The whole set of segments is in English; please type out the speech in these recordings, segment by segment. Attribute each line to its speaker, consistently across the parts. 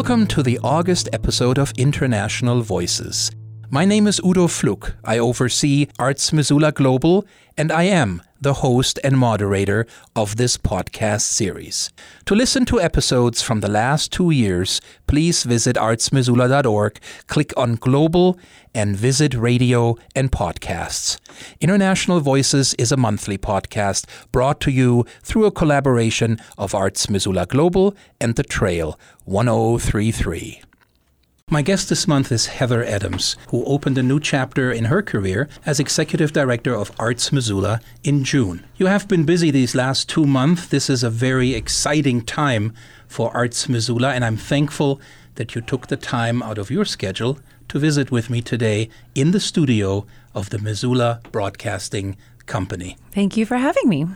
Speaker 1: Welcome to the August episode of International Voices. My name is Udo Fluck. I oversee Arts Missoula Global, and I am the host and moderator of this podcast series. To listen to episodes from the last two years, please visit artsmissoula.org, click on Global, and visit Radio and Podcasts. International Voices is a monthly podcast brought to you through a collaboration of Arts Missoula Global and The Trail 1033. My guest this month is Heather Adams, who opened a new chapter in her career as Executive Director of Arts Missoula in June. You have been busy these last two months. This is a very exciting time for Arts Missoula, and I'm thankful that you took the time out of your schedule to visit with me today in the studio of the Missoula Broadcasting Company.
Speaker 2: Thank you for having me.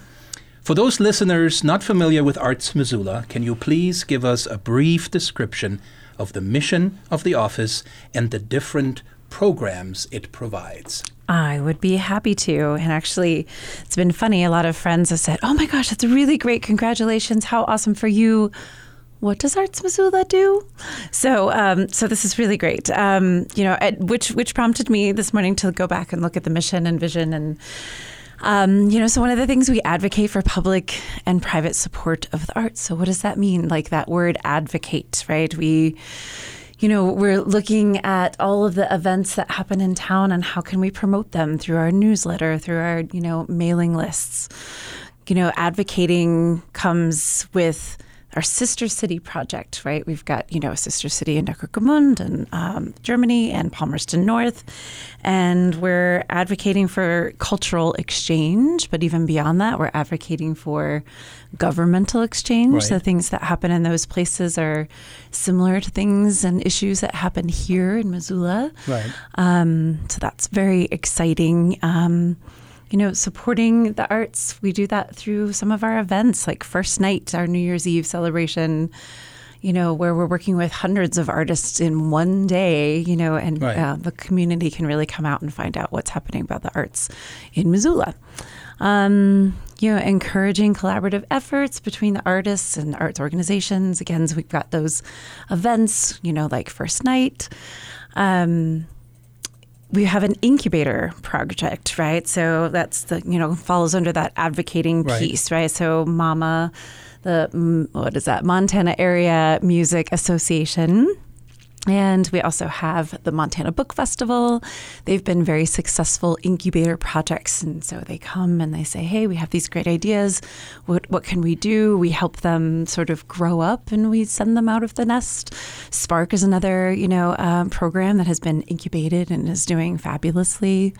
Speaker 1: For those listeners not familiar with Arts Missoula, can you please give us a brief description of the mission of the office and the different programs it provides.
Speaker 2: I would be happy to. And actually, it's been funny. A lot of friends have said, Oh my gosh, that's really great. Congratulations. How awesome for you. What does Arts Missoula do? So, um, so this is really great. Um, you know, which which prompted me this morning to go back and look at the mission and vision and um, you know, so one of the things we advocate for public and private support of the arts. So what does that mean? Like that word advocate, right? We you know, we're looking at all of the events that happen in town and how can we promote them through our newsletter, through our, you know, mailing lists. You know, advocating comes with our sister city project, right? We've got, you know, a sister city in Neckargemünd and um, Germany and Palmerston North. And we're advocating for cultural exchange, but even beyond that, we're advocating for governmental exchange. Right. So things that happen in those places are similar to things and issues that happen here in Missoula.
Speaker 1: Right.
Speaker 2: Um, so that's very exciting. Um, you know, supporting the arts. We do that through some of our events, like First Night, our New Year's Eve celebration. You know, where we're working with hundreds of artists in one day. You know, and right. uh, the community can really come out and find out what's happening about the arts in Missoula. Um, you know, encouraging collaborative efforts between the artists and arts organizations. Again, so we've got those events, you know, like First Night. Um, we have an incubator project, right? So that's the you know follows under that advocating piece, right? right? So Mama, the mm, what is that? Montana Area Music Association and we also have the Montana Book Festival. They've been very successful incubator projects. And so they come and they say, hey, we have these great ideas. What, what can we do? We help them sort of grow up and we send them out of the nest. Spark is another, you know, um, program that has been incubated and is doing fabulously.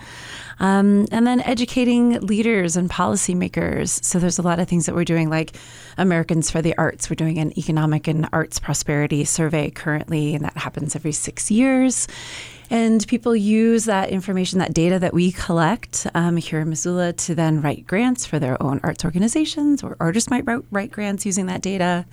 Speaker 2: Um, and then educating leaders and policymakers. So there's a lot of things that we're doing, like Americans for the Arts. We're doing an economic and arts prosperity survey currently, and that happens every six years. And people use that information, that data that we collect um, here in Missoula, to then write grants for their own arts organizations, or artists might write, write grants using that data.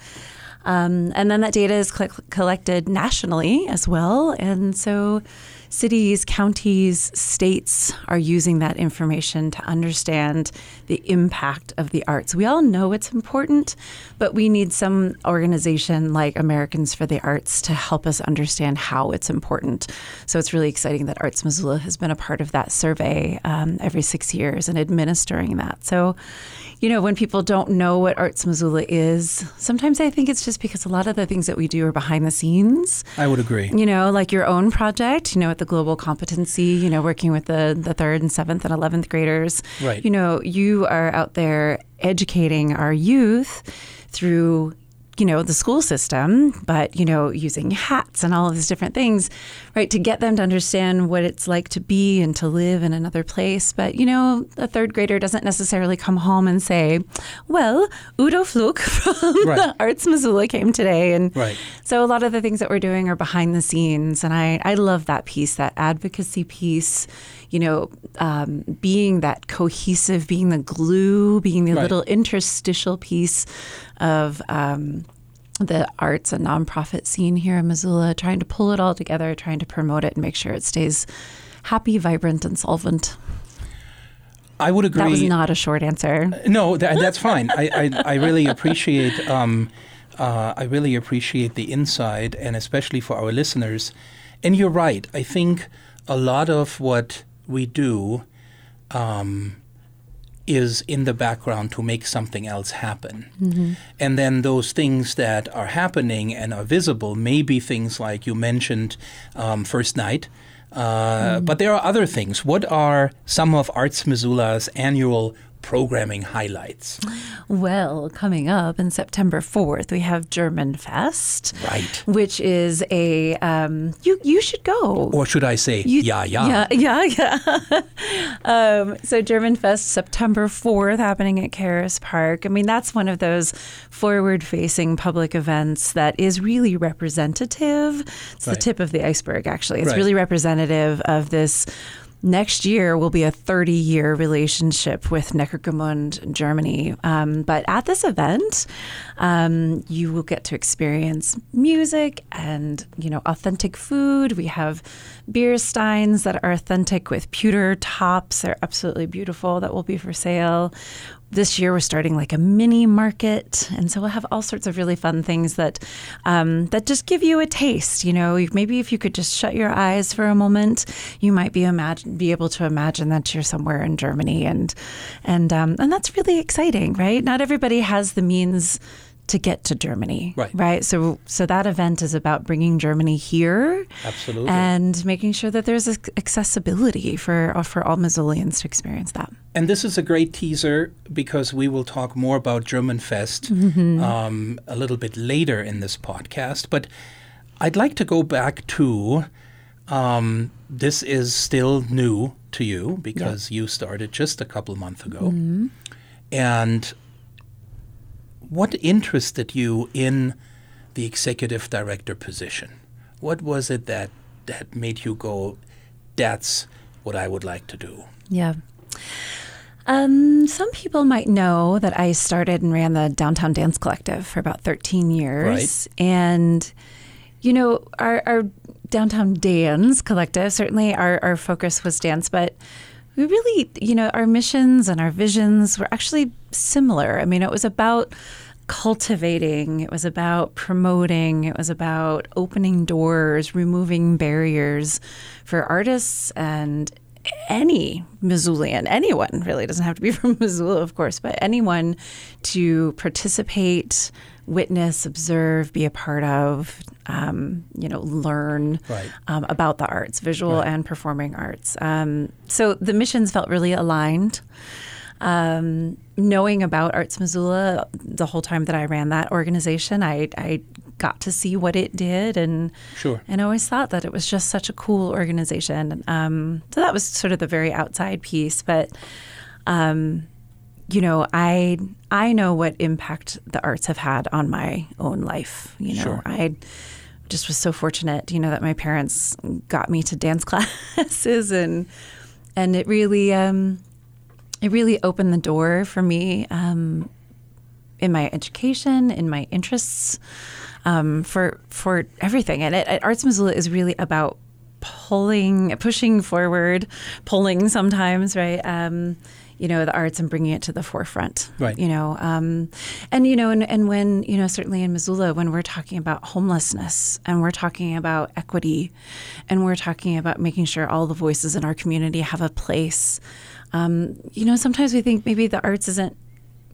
Speaker 2: Um, and then that data is cl- collected nationally as well. And so cities, counties, states are using that information to understand the impact of the arts. We all know it's important, but we need some organization like Americans for the Arts to help us understand how it's important. So it's really exciting that Arts Missoula has been a part of that survey um, every six years and administering that. So you know, when people don't know what Arts Missoula is, sometimes I think it's just because a lot of the things that we do are behind the scenes.
Speaker 1: I would agree.
Speaker 2: You know, like your own project, you know, at the Global Competency, you know, working with the, the third and seventh and 11th graders.
Speaker 1: Right.
Speaker 2: You know, you are out there educating our youth through you know, the school system, but, you know, using hats and all of these different things, right, to get them to understand what it's like to be and to live in another place. But, you know, a third grader doesn't necessarily come home and say, well, Udo Fluck from right. Arts Missoula came today. And
Speaker 1: right.
Speaker 2: so a lot of the things that we're doing are behind the scenes. And I, I love that piece, that advocacy piece you know, um, being that cohesive, being the glue, being the right. little interstitial piece of um, the arts and nonprofit scene here in Missoula, trying to pull it all together, trying to promote it and make sure it stays happy, vibrant, and solvent.
Speaker 1: I would agree. That
Speaker 2: was not a short answer.
Speaker 1: No, that, that's fine. I, I, I, really appreciate um, Uh, I really appreciate the insight, and especially for our listeners. And you're right. I think a lot of what we do um, is in the background to make something else happen. Mm-hmm. And then those things that are happening and are visible may be things like you mentioned um, First Night. Uh, mm. But there are other things. What are some of Arts Missoula's annual programming highlights?
Speaker 2: Well, coming up in September 4th, we have German Fest.
Speaker 1: Right.
Speaker 2: Which is a, um, you, you should go.
Speaker 1: Or should I say, you, yeah,
Speaker 2: yeah. Yeah, yeah, yeah. um, so, German Fest, September 4th, happening at Caras Park. I mean, that's one of those forward facing public events that is really representative. It's right. the tip of the iceberg, actually. It's right. really representative of this next year will be a 30 year relationship with Neckargemünd, Germany. Um, but at this event, um, you will get to experience music and you know authentic food. We have beer steins that are authentic with pewter tops. They're absolutely beautiful. That will be for sale this year we're starting like a mini market, and so we'll have all sorts of really fun things that um, that just give you a taste. You know, maybe if you could just shut your eyes for a moment, you might be imagine be able to imagine that you're somewhere in Germany, and and um, and that's really exciting, right? Not everybody has the means to get to Germany.
Speaker 1: Right.
Speaker 2: Right. So so that event is about bringing Germany here.
Speaker 1: Absolutely.
Speaker 2: And making sure that there's accessibility for uh, for all Missoulians to experience that.
Speaker 1: And this is a great teaser because we will talk more about German Fest mm-hmm. um, a little bit later in this podcast. But I'd like to go back to um, this is still new to you because you started just a couple months ago. Mm-hmm. And what interested you in the executive director position? What was it that that made you go, "That's what I would like to do"?
Speaker 2: Yeah. Um, some people might know that I started and ran the Downtown Dance Collective for about 13 years.
Speaker 1: Right.
Speaker 2: And, you know, our, our Downtown Dance Collective, certainly our, our focus was dance, but we really, you know, our missions and our visions were actually similar. I mean, it was about cultivating, it was about promoting, it was about opening doors, removing barriers for artists and any Missoulian, anyone really doesn't have to be from Missoula, of course, but anyone to participate, witness, observe, be a part of, um, you know, learn
Speaker 1: right.
Speaker 2: um, about the arts, visual
Speaker 1: right.
Speaker 2: and performing arts. Um, so the missions felt really aligned. Um, knowing about Arts Missoula the whole time that I ran that organization, I, I got to see what it did, and
Speaker 1: sure.
Speaker 2: and I always thought that it was just such a cool organization. Um, so that was sort of the very outside piece, but. Um, you know, I I know what impact the arts have had on my own life. You know,
Speaker 1: sure.
Speaker 2: I just was so fortunate, you know, that my parents got me to dance classes and and it really um, it really opened the door for me um, in my education, in my interests, um, for for everything. And it, Arts Missoula is really about pulling, pushing forward, pulling sometimes, right? Um, you know the arts and bringing it to the forefront
Speaker 1: right
Speaker 2: you know um, and you know and, and when you know certainly in missoula when we're talking about homelessness and we're talking about equity and we're talking about making sure all the voices in our community have a place um, you know, sometimes we think maybe the arts isn't,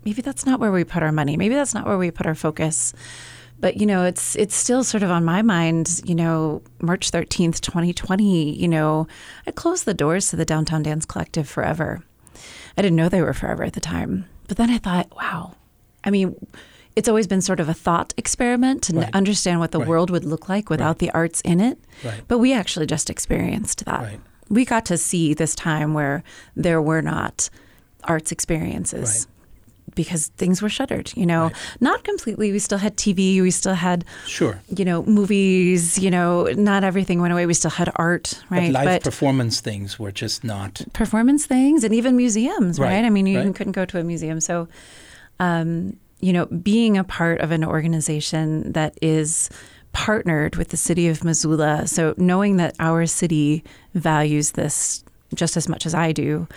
Speaker 2: maybe that's not where we put our money. Maybe that's not where we put our focus. But you know, it's it's still sort of on my mind. You know, March thirteenth, twenty twenty. You know, I closed the doors to the Downtown Dance Collective forever. I didn't know they were forever at the time, but then I thought, wow. I mean, it's always been sort of a thought experiment to right. understand what the
Speaker 1: right.
Speaker 2: world would look like without
Speaker 1: right.
Speaker 2: the arts in it.
Speaker 1: Right.
Speaker 2: But we actually just experienced that we got to see this time where there were not arts experiences. Because things were shuttered, you know,
Speaker 1: right.
Speaker 2: not completely. We still had TV, we still had,
Speaker 1: sure,
Speaker 2: you know, movies. You know, not everything went away. We still had art, right?
Speaker 1: But live but performance things were just not
Speaker 2: performance things, and even museums, right?
Speaker 1: right?
Speaker 2: I mean, you
Speaker 1: right.
Speaker 2: couldn't go to a museum, so, um, you know, being a part of an organization that is partnered with the city of Missoula. So knowing that our city values this just as much as I do,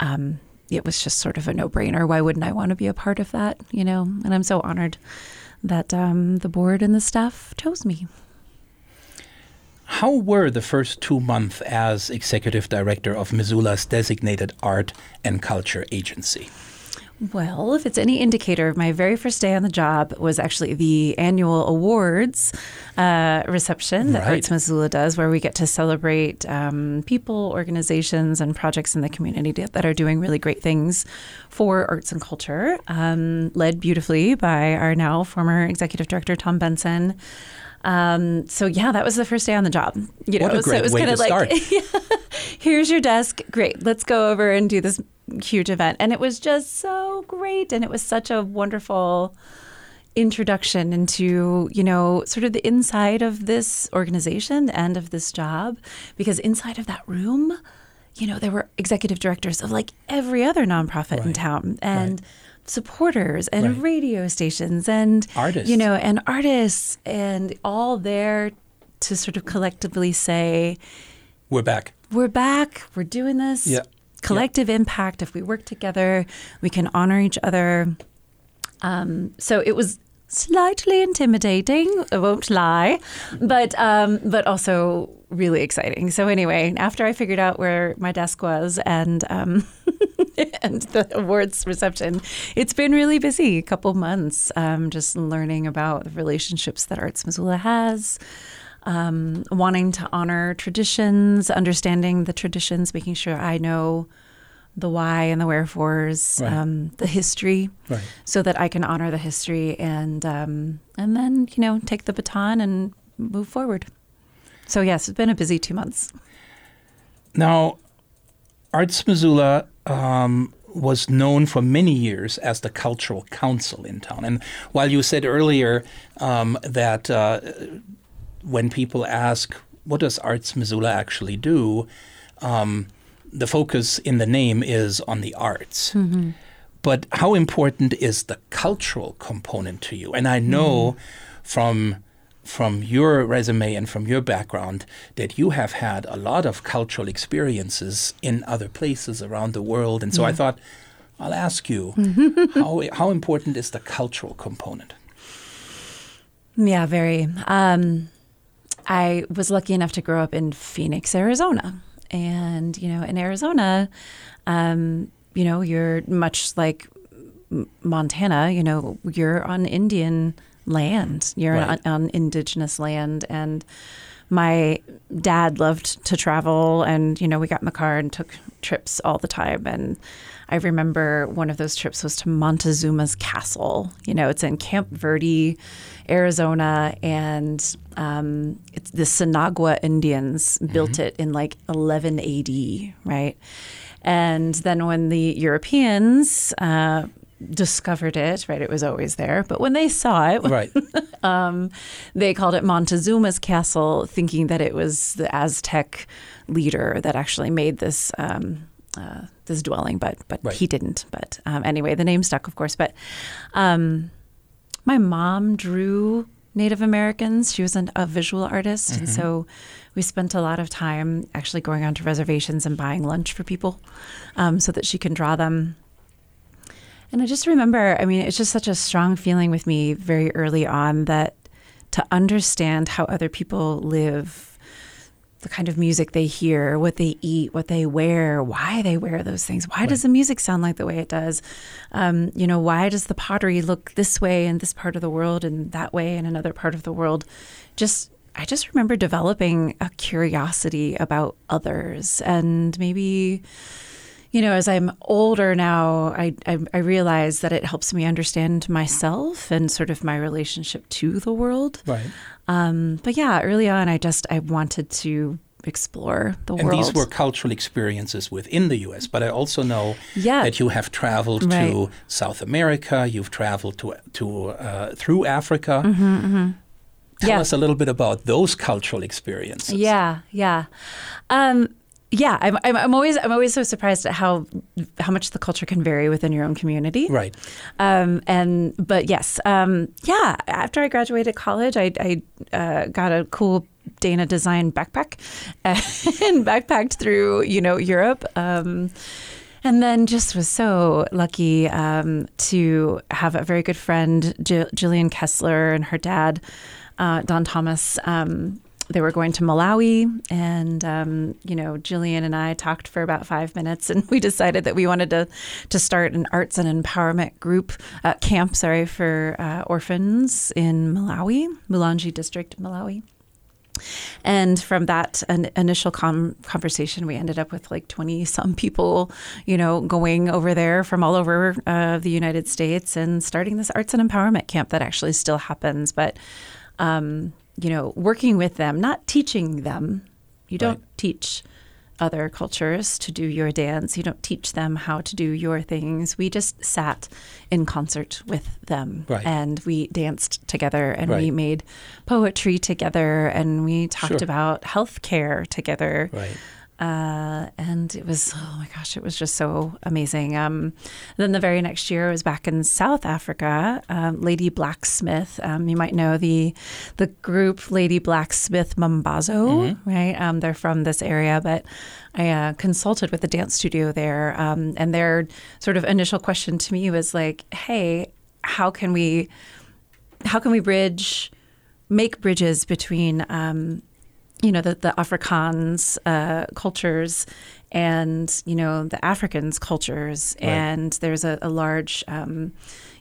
Speaker 2: um, it was just sort of a no brainer. Why wouldn't I want to be a part of that? You know, and I'm so honored that um, the board and the staff chose me.
Speaker 1: How were the first two months as executive director of Missoula's designated art and culture agency?
Speaker 2: Well, if it's any indicator, my very first day on the job was actually the annual awards uh, reception that
Speaker 1: Right.
Speaker 2: Arts Missoula does, where we get to celebrate um, people, organizations, and projects in the community that are doing really great things for arts and culture, um, led beautifully by our now former executive director, Tom Benson. Um, so yeah, that was the first day on the job. You
Speaker 1: What
Speaker 2: know, so it was kind of like, here's your desk. Great. Let's go over and do this huge event. And it was just so great. And it was such a wonderful introduction into, you know, sort of the inside of this organization and of this job. Because inside of that room, you know, there were executive directors of like every other nonprofit in town and supporters and
Speaker 1: Right.
Speaker 2: radio stations and
Speaker 1: Artists.
Speaker 2: you know, and artists and all there to sort of collectively say,
Speaker 1: We're back.
Speaker 2: we're back, we're doing this.
Speaker 1: Yeah.
Speaker 2: Collective impact. If we work together, we can honor each other. Um, so it was slightly intimidating. I won't lie, but um, but also really exciting. So anyway, after I figured out where my desk was and um, and the awards reception, it's been really busy. A couple months, um, just learning about the relationships that Arts Missoula has um, wanting to honor traditions, understanding the traditions, making sure I know the why and the wherefores,
Speaker 1: Right.
Speaker 2: um, the history,
Speaker 1: Right.
Speaker 2: so that I can honor the history and um, and then you know take the baton and move forward. So yes, it's been a busy two months.
Speaker 1: Now, Arts Missoula um, was known for many years as the cultural council in town. And while you said earlier um, that uh, when people ask, what does Arts Missoula actually do? Um, the focus in the name is on the arts. But how important is the cultural component to you? And I know from from your resume and from your background that you have had a lot of cultural experiences in other places around the world. And so I thought, I'll ask you, how, how important is the cultural component?
Speaker 2: Yeah, very. Um, I was lucky enough to grow up in Phoenix, Arizona. And, you know, in Arizona, um, you know, you're much like Montana, you know, you're on Indian land, you're
Speaker 1: Right.
Speaker 2: on, on indigenous land. And my dad loved to travel, and, you know, we got in the car and took trips all the time. And I remember one of those trips was to Montezuma's Castle. You know, it's in Camp Verde, Arizona, and um, it's the Sinagua Indians built it in like 11 AD, right? And then when the Europeans uh, discovered it, right, it was always there, but when they saw it,
Speaker 1: Right.
Speaker 2: um, they called it Montezuma's Castle, thinking that it was the Aztec leader that actually made this um, uh, this dwelling, but but
Speaker 1: Right.
Speaker 2: he didn't. But um, anyway, the name stuck, of course. But um, my mom drew Native Americans. She was an, a visual artist, and so we spent a lot of time actually going onto reservations and buying lunch for people, um, so that she can draw them. And I just remember, I mean, it's just such a strong feeling with me very early on that to understand how other people live, the kind of music they hear, what they eat, what they wear, why they wear those things. Why does the music sound like the way it does? Um, you know, why does the pottery look this way in this part of the world and that way in another part of the world? Just I just remember developing a curiosity about others and maybe you know, as I'm older now, I, I I realize that it helps me understand myself and sort of my relationship to the world.
Speaker 1: Right.
Speaker 2: Um, but yeah, early on, I just I wanted to explore the
Speaker 1: And
Speaker 2: world.
Speaker 1: And these were cultural experiences within the US, but I also know
Speaker 2: Yeah.
Speaker 1: that you have traveled
Speaker 2: Right.
Speaker 1: to South America, you've traveled to to uh, through Africa. Tell
Speaker 2: Mm-hmm, Yeah.
Speaker 1: us a little bit about those cultural experiences.
Speaker 2: Yeah, yeah, um, yeah. I'm, I'm I'm always I'm always so surprised at how how much the culture can vary within your own community.
Speaker 1: Right.
Speaker 2: Um, and but yes, um, yeah. After I graduated college, I, I uh, got a cool Dana design backpack and backpacked through you know Europe. Um, And then just was so lucky um, to have a very good friend, Jill, Jillian Kessler, and her dad, uh, Don Thomas. Um, they were going to Malawi, and um, you know, Jillian and I talked for about five minutes, and we decided that we wanted to to start an arts and empowerment group uh, camp, sorry, for uh, orphans in Malawi, Mulanje district, Malawi. And from that initial com- conversation, we ended up with like 20 some people, you know, going over there from all over uh, the United States and starting this arts and empowerment camp that actually still happens. But, um, you know, working with them, not teaching them. You don't
Speaker 1: Right.
Speaker 2: teach other cultures to do your dance. You don't teach them how to do your things. We just sat in concert with them
Speaker 1: Right.
Speaker 2: and we danced together and we made poetry together and we talked
Speaker 1: Sure.
Speaker 2: about healthcare together.
Speaker 1: Right.
Speaker 2: Uh, and it was, oh my gosh, it was just so amazing. Um, then the very next year, I was back in South Africa. Um, Lady Blacksmith, um, you might know the the group Lady Blacksmith Mambazo, right? Um, they're from this area, but I uh, consulted with the dance studio there, um, and their sort of initial question to me was like, "Hey, how can we, how can we bridge, make bridges between?" Um, you know the the Afrikaans uh, cultures and you know the Africans cultures,
Speaker 1: Right.
Speaker 2: and there's a, a large um,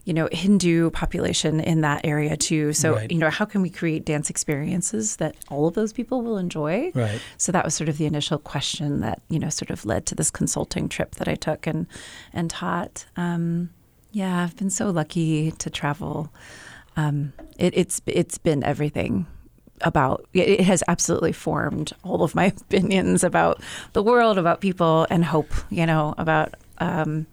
Speaker 2: you know Hindu population in that area too. So
Speaker 1: Right.
Speaker 2: you know how can we create dance experiences that all of those people will enjoy?
Speaker 1: Right.
Speaker 2: So that was sort of the initial question that you know sort of led to this consulting trip that I took and and taught. Um, yeah, I've been so lucky to travel. Um, it, it's it's been everything about it has absolutely formed all of my opinions about the world, about people, and hope. You know about. Um,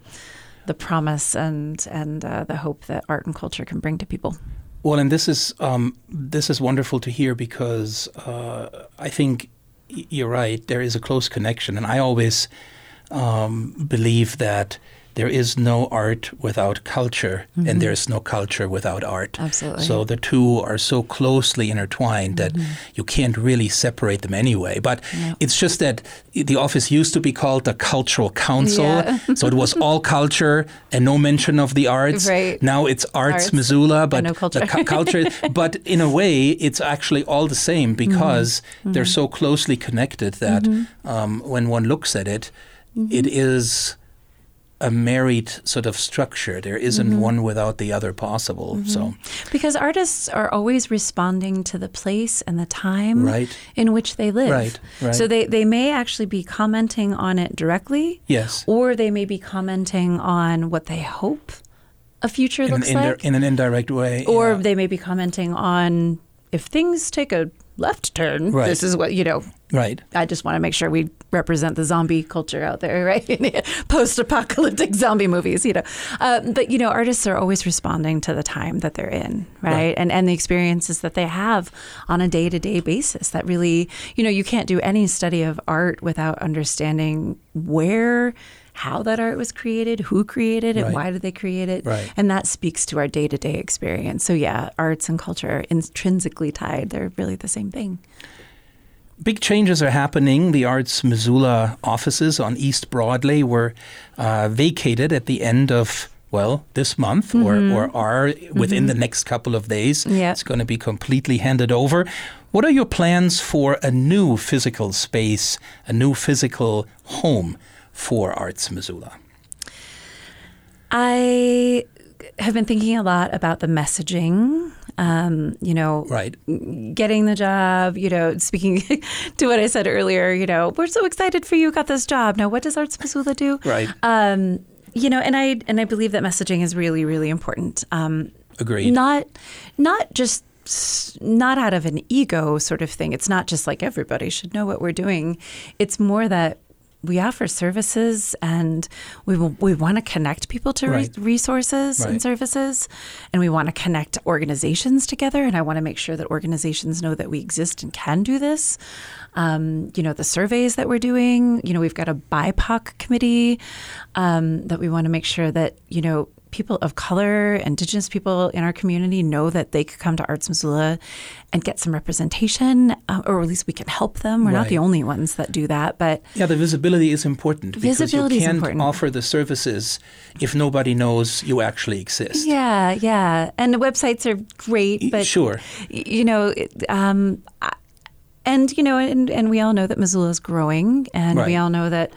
Speaker 2: the promise and and uh, the hope that art and culture can bring to people.
Speaker 1: Well, and this is um, this is wonderful to hear because uh, I think you're right. There is a close connection, and I always um, believe that there is no art without culture, and there is no culture without art.
Speaker 2: Mm-hmm. Absolutely.
Speaker 1: So the two are so closely intertwined that you can't really separate them anyway. But
Speaker 2: Mm-hmm. Yeah.
Speaker 1: it's just that the office used to be called the Cultural Council,
Speaker 2: Yeah.
Speaker 1: so it was all culture and no mention of the arts.
Speaker 2: Right.
Speaker 1: Now it's Arts,
Speaker 2: Arts
Speaker 1: Missoula, but
Speaker 2: no culture.
Speaker 1: the cu- culture. But in a way, it's actually all the same because they're so closely connected that um, when one looks at it, it is a married sort of structure. There isn't mm-hmm. one without the other possible. Mm-hmm. So
Speaker 2: Because artists are always responding to the place and the time
Speaker 1: Right.
Speaker 2: in which they live.
Speaker 1: Right, right.
Speaker 2: So they, they may actually be commenting on it directly,
Speaker 1: yes,
Speaker 2: or they may be commenting on what they hope a future
Speaker 1: in,
Speaker 2: looks like,
Speaker 1: in an indirect way.
Speaker 2: or
Speaker 1: yeah.
Speaker 2: they may be commenting on if things take a left turn,
Speaker 1: Right.
Speaker 2: this is what, you know,
Speaker 1: right.
Speaker 2: I just want to make sure we represent the zombie culture out there, right? Post-apocalyptic zombie movies, you know. Uh, but you know, artists are always responding to the time that they're in, right?
Speaker 1: Right.
Speaker 2: And and the experiences that they have on a day-to-day basis. That really, you know, you can't do any study of art without understanding where. How that art was created, who created it,
Speaker 1: Right.
Speaker 2: why did they create it,
Speaker 1: Right.
Speaker 2: and that speaks to our day-to-day experience. So yeah, arts and culture are intrinsically tied; they're really the same thing.
Speaker 1: Big changes are happening. The Arts Missoula offices on East Broadway were uh, vacated at the end of, well, this month or, or are within the next couple of days.
Speaker 2: Mm-hmm.
Speaker 1: It's going to be completely handed over. What are your plans for a new physical space, a new physical home for Arts Missoula?
Speaker 2: I have been thinking a lot about the messaging. Um, you know,
Speaker 1: Right.
Speaker 2: getting the job. You know, speaking to what I said earlier. You know, we're so excited for you. Got this job. Now, what does Arts Missoula do?
Speaker 1: Right.
Speaker 2: Um, you know, and I and I believe that messaging is really really important. Um,
Speaker 1: Agreed.
Speaker 2: not not just not out of an ego sort of thing. It's not just like everybody should know what we're doing. It's more that we offer services and we we want to connect people to re- resources
Speaker 1: Right.
Speaker 2: and services and we want to connect organizations together and I want to make sure that organizations know that we exist and can do this. Um, you know, the surveys that we're doing, you know, we've got a BIPOC committee um, that we want to make sure that, you know, people of color, Indigenous people in our community know that they could come to Arts Missoula and get some representation, uh, or at least we can help them. We're not the only ones that do that, but
Speaker 1: Yeah, the visibility is important
Speaker 2: Visibility
Speaker 1: because
Speaker 2: you
Speaker 1: can't
Speaker 2: important.
Speaker 1: offer the services if nobody knows you actually exist.
Speaker 2: yeah, yeah. And the websites are great, but
Speaker 1: sure.
Speaker 2: you know, um, I- and you know, and, and we all know that Missoula is growing, and
Speaker 1: Right.
Speaker 2: we all know that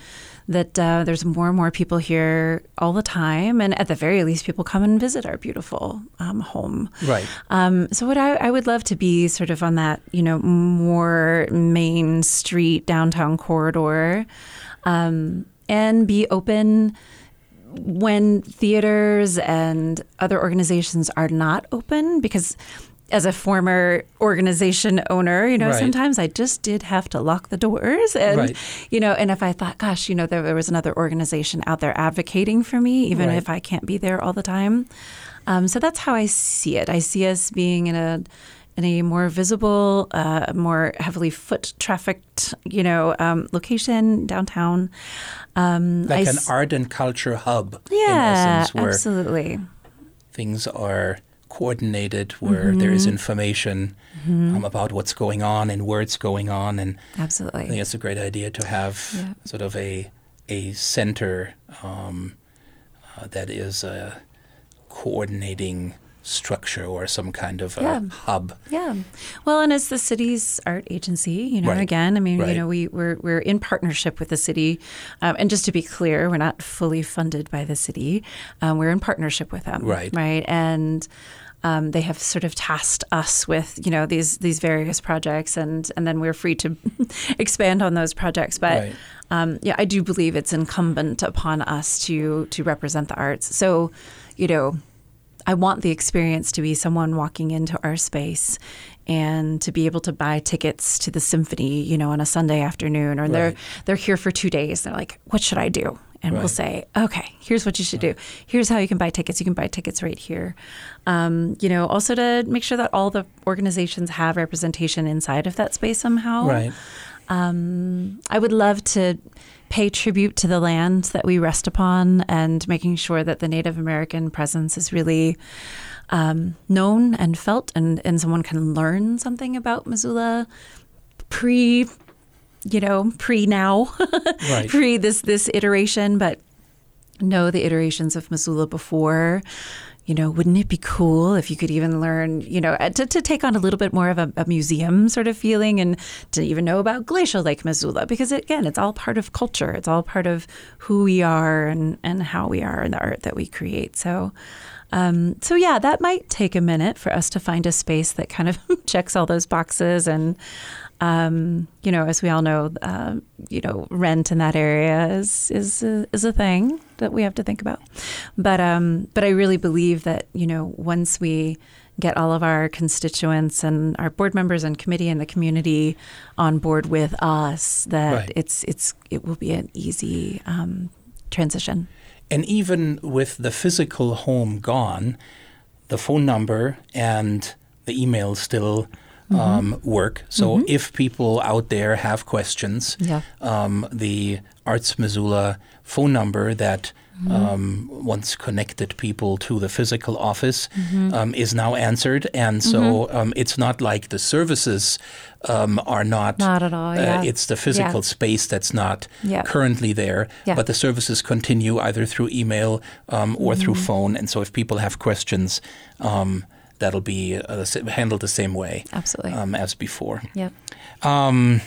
Speaker 2: that uh, there's more and more people here all the time, and at the very least, people come and visit our beautiful um, home.
Speaker 1: Right.
Speaker 2: Um, so what I, I would love to be sort of on that, you know, more main street downtown corridor, um, and be open when theaters and other organizations are not open because as a former organization owner, you know,
Speaker 1: Right.
Speaker 2: sometimes I just did have to lock the doors and
Speaker 1: Right.
Speaker 2: you know, and if I thought, gosh, you know, there, there was another organization out there advocating for me, even
Speaker 1: Right.
Speaker 2: if I can't be there all the time. Um, so that's how I see it. I see us being in a in a more visible, uh, more heavily foot trafficked, you know, um, location downtown. Um, I
Speaker 1: Like an
Speaker 2: s-
Speaker 1: art and culture hub,
Speaker 2: yeah,
Speaker 1: essence, where
Speaker 2: absolutely.
Speaker 1: things are coordinated, where there
Speaker 2: Mm-hmm.
Speaker 1: is information um, about what's going on and where it's going on. And I think it's a great idea to have
Speaker 2: Yeah.
Speaker 1: sort of a a center um, uh, that is a coordinating structure or some kind of a
Speaker 2: Yeah.
Speaker 1: hub.
Speaker 2: Yeah. Well, and as the city's art agency, you know,
Speaker 1: Right.
Speaker 2: again, I mean,
Speaker 1: Right.
Speaker 2: you know, we, we're, we're in partnership with the city. Um, and just to be clear, we're not fully funded by the city. Um, we're in partnership with them.
Speaker 1: Right.
Speaker 2: Right. And um, they have sort of tasked us with, you know, these these various projects, and and then we're free to expand on those projects. But
Speaker 1: Right.
Speaker 2: um, yeah, I do believe it's incumbent upon us to to represent the arts. So, you know, I want the experience to be someone walking into our space and to be able to buy tickets to the symphony, you know, on a Sunday afternoon, or they're they're here for two days. They're like, "What should I do?" And we'll say, "Okay, here's what you should do. Here's how you can buy tickets. You can buy tickets right here." Um, you know, also to make sure that all the organizations have representation inside of that space somehow.
Speaker 1: Right.
Speaker 2: Um, I would love to pay tribute to the land that we rest upon and making sure that the Native American presence is really um, known and felt, and, and someone can learn something about Missoula pre, you know, pre now,
Speaker 1: Right.
Speaker 2: pre this this iteration, but know the iterations of Missoula before. You know, wouldn't it be cool if you could even learn, you know, uh, to, to take on a little bit more of a, a museum sort of feeling and to even know about Glacial Lake Missoula? Because again, it's all part of culture. It's all part of who we are and, and how we are and the art that we create. So, um, so yeah, that might take a minute for us to find a space that kind of checks all those boxes and, um, you know, as we all know, uh, you know, rent in that area is is a, is a thing that we have to think about. But um, but I really believe that you know once we get all of our constituents and our board members and committee and the community on board with us, that
Speaker 1: Right.
Speaker 2: it's it's it will be an easy um, transition.
Speaker 1: And even with the physical home gone, the phone number and the email still
Speaker 2: Mm-hmm.
Speaker 1: um, work. So if people out there have questions,
Speaker 2: Yeah.
Speaker 1: um, the Arts Missoula phone number that
Speaker 2: Mm-hmm.
Speaker 1: um, once connected people to the physical office
Speaker 2: Mm-hmm.
Speaker 1: um, is now answered. And so um, it's not like the services um, are not.
Speaker 2: Not at all, yeah.
Speaker 1: Uh, it's the physical
Speaker 2: Yeah.
Speaker 1: space that's not
Speaker 2: Yeah.
Speaker 1: currently there,
Speaker 2: Yeah.
Speaker 1: but the services continue either through email um, or through
Speaker 2: Mm-hmm.
Speaker 1: phone. And so if people have questions, um, that'll be uh, handled the same way
Speaker 2: Absolutely.
Speaker 1: um, as before.
Speaker 2: yep.
Speaker 1: Um,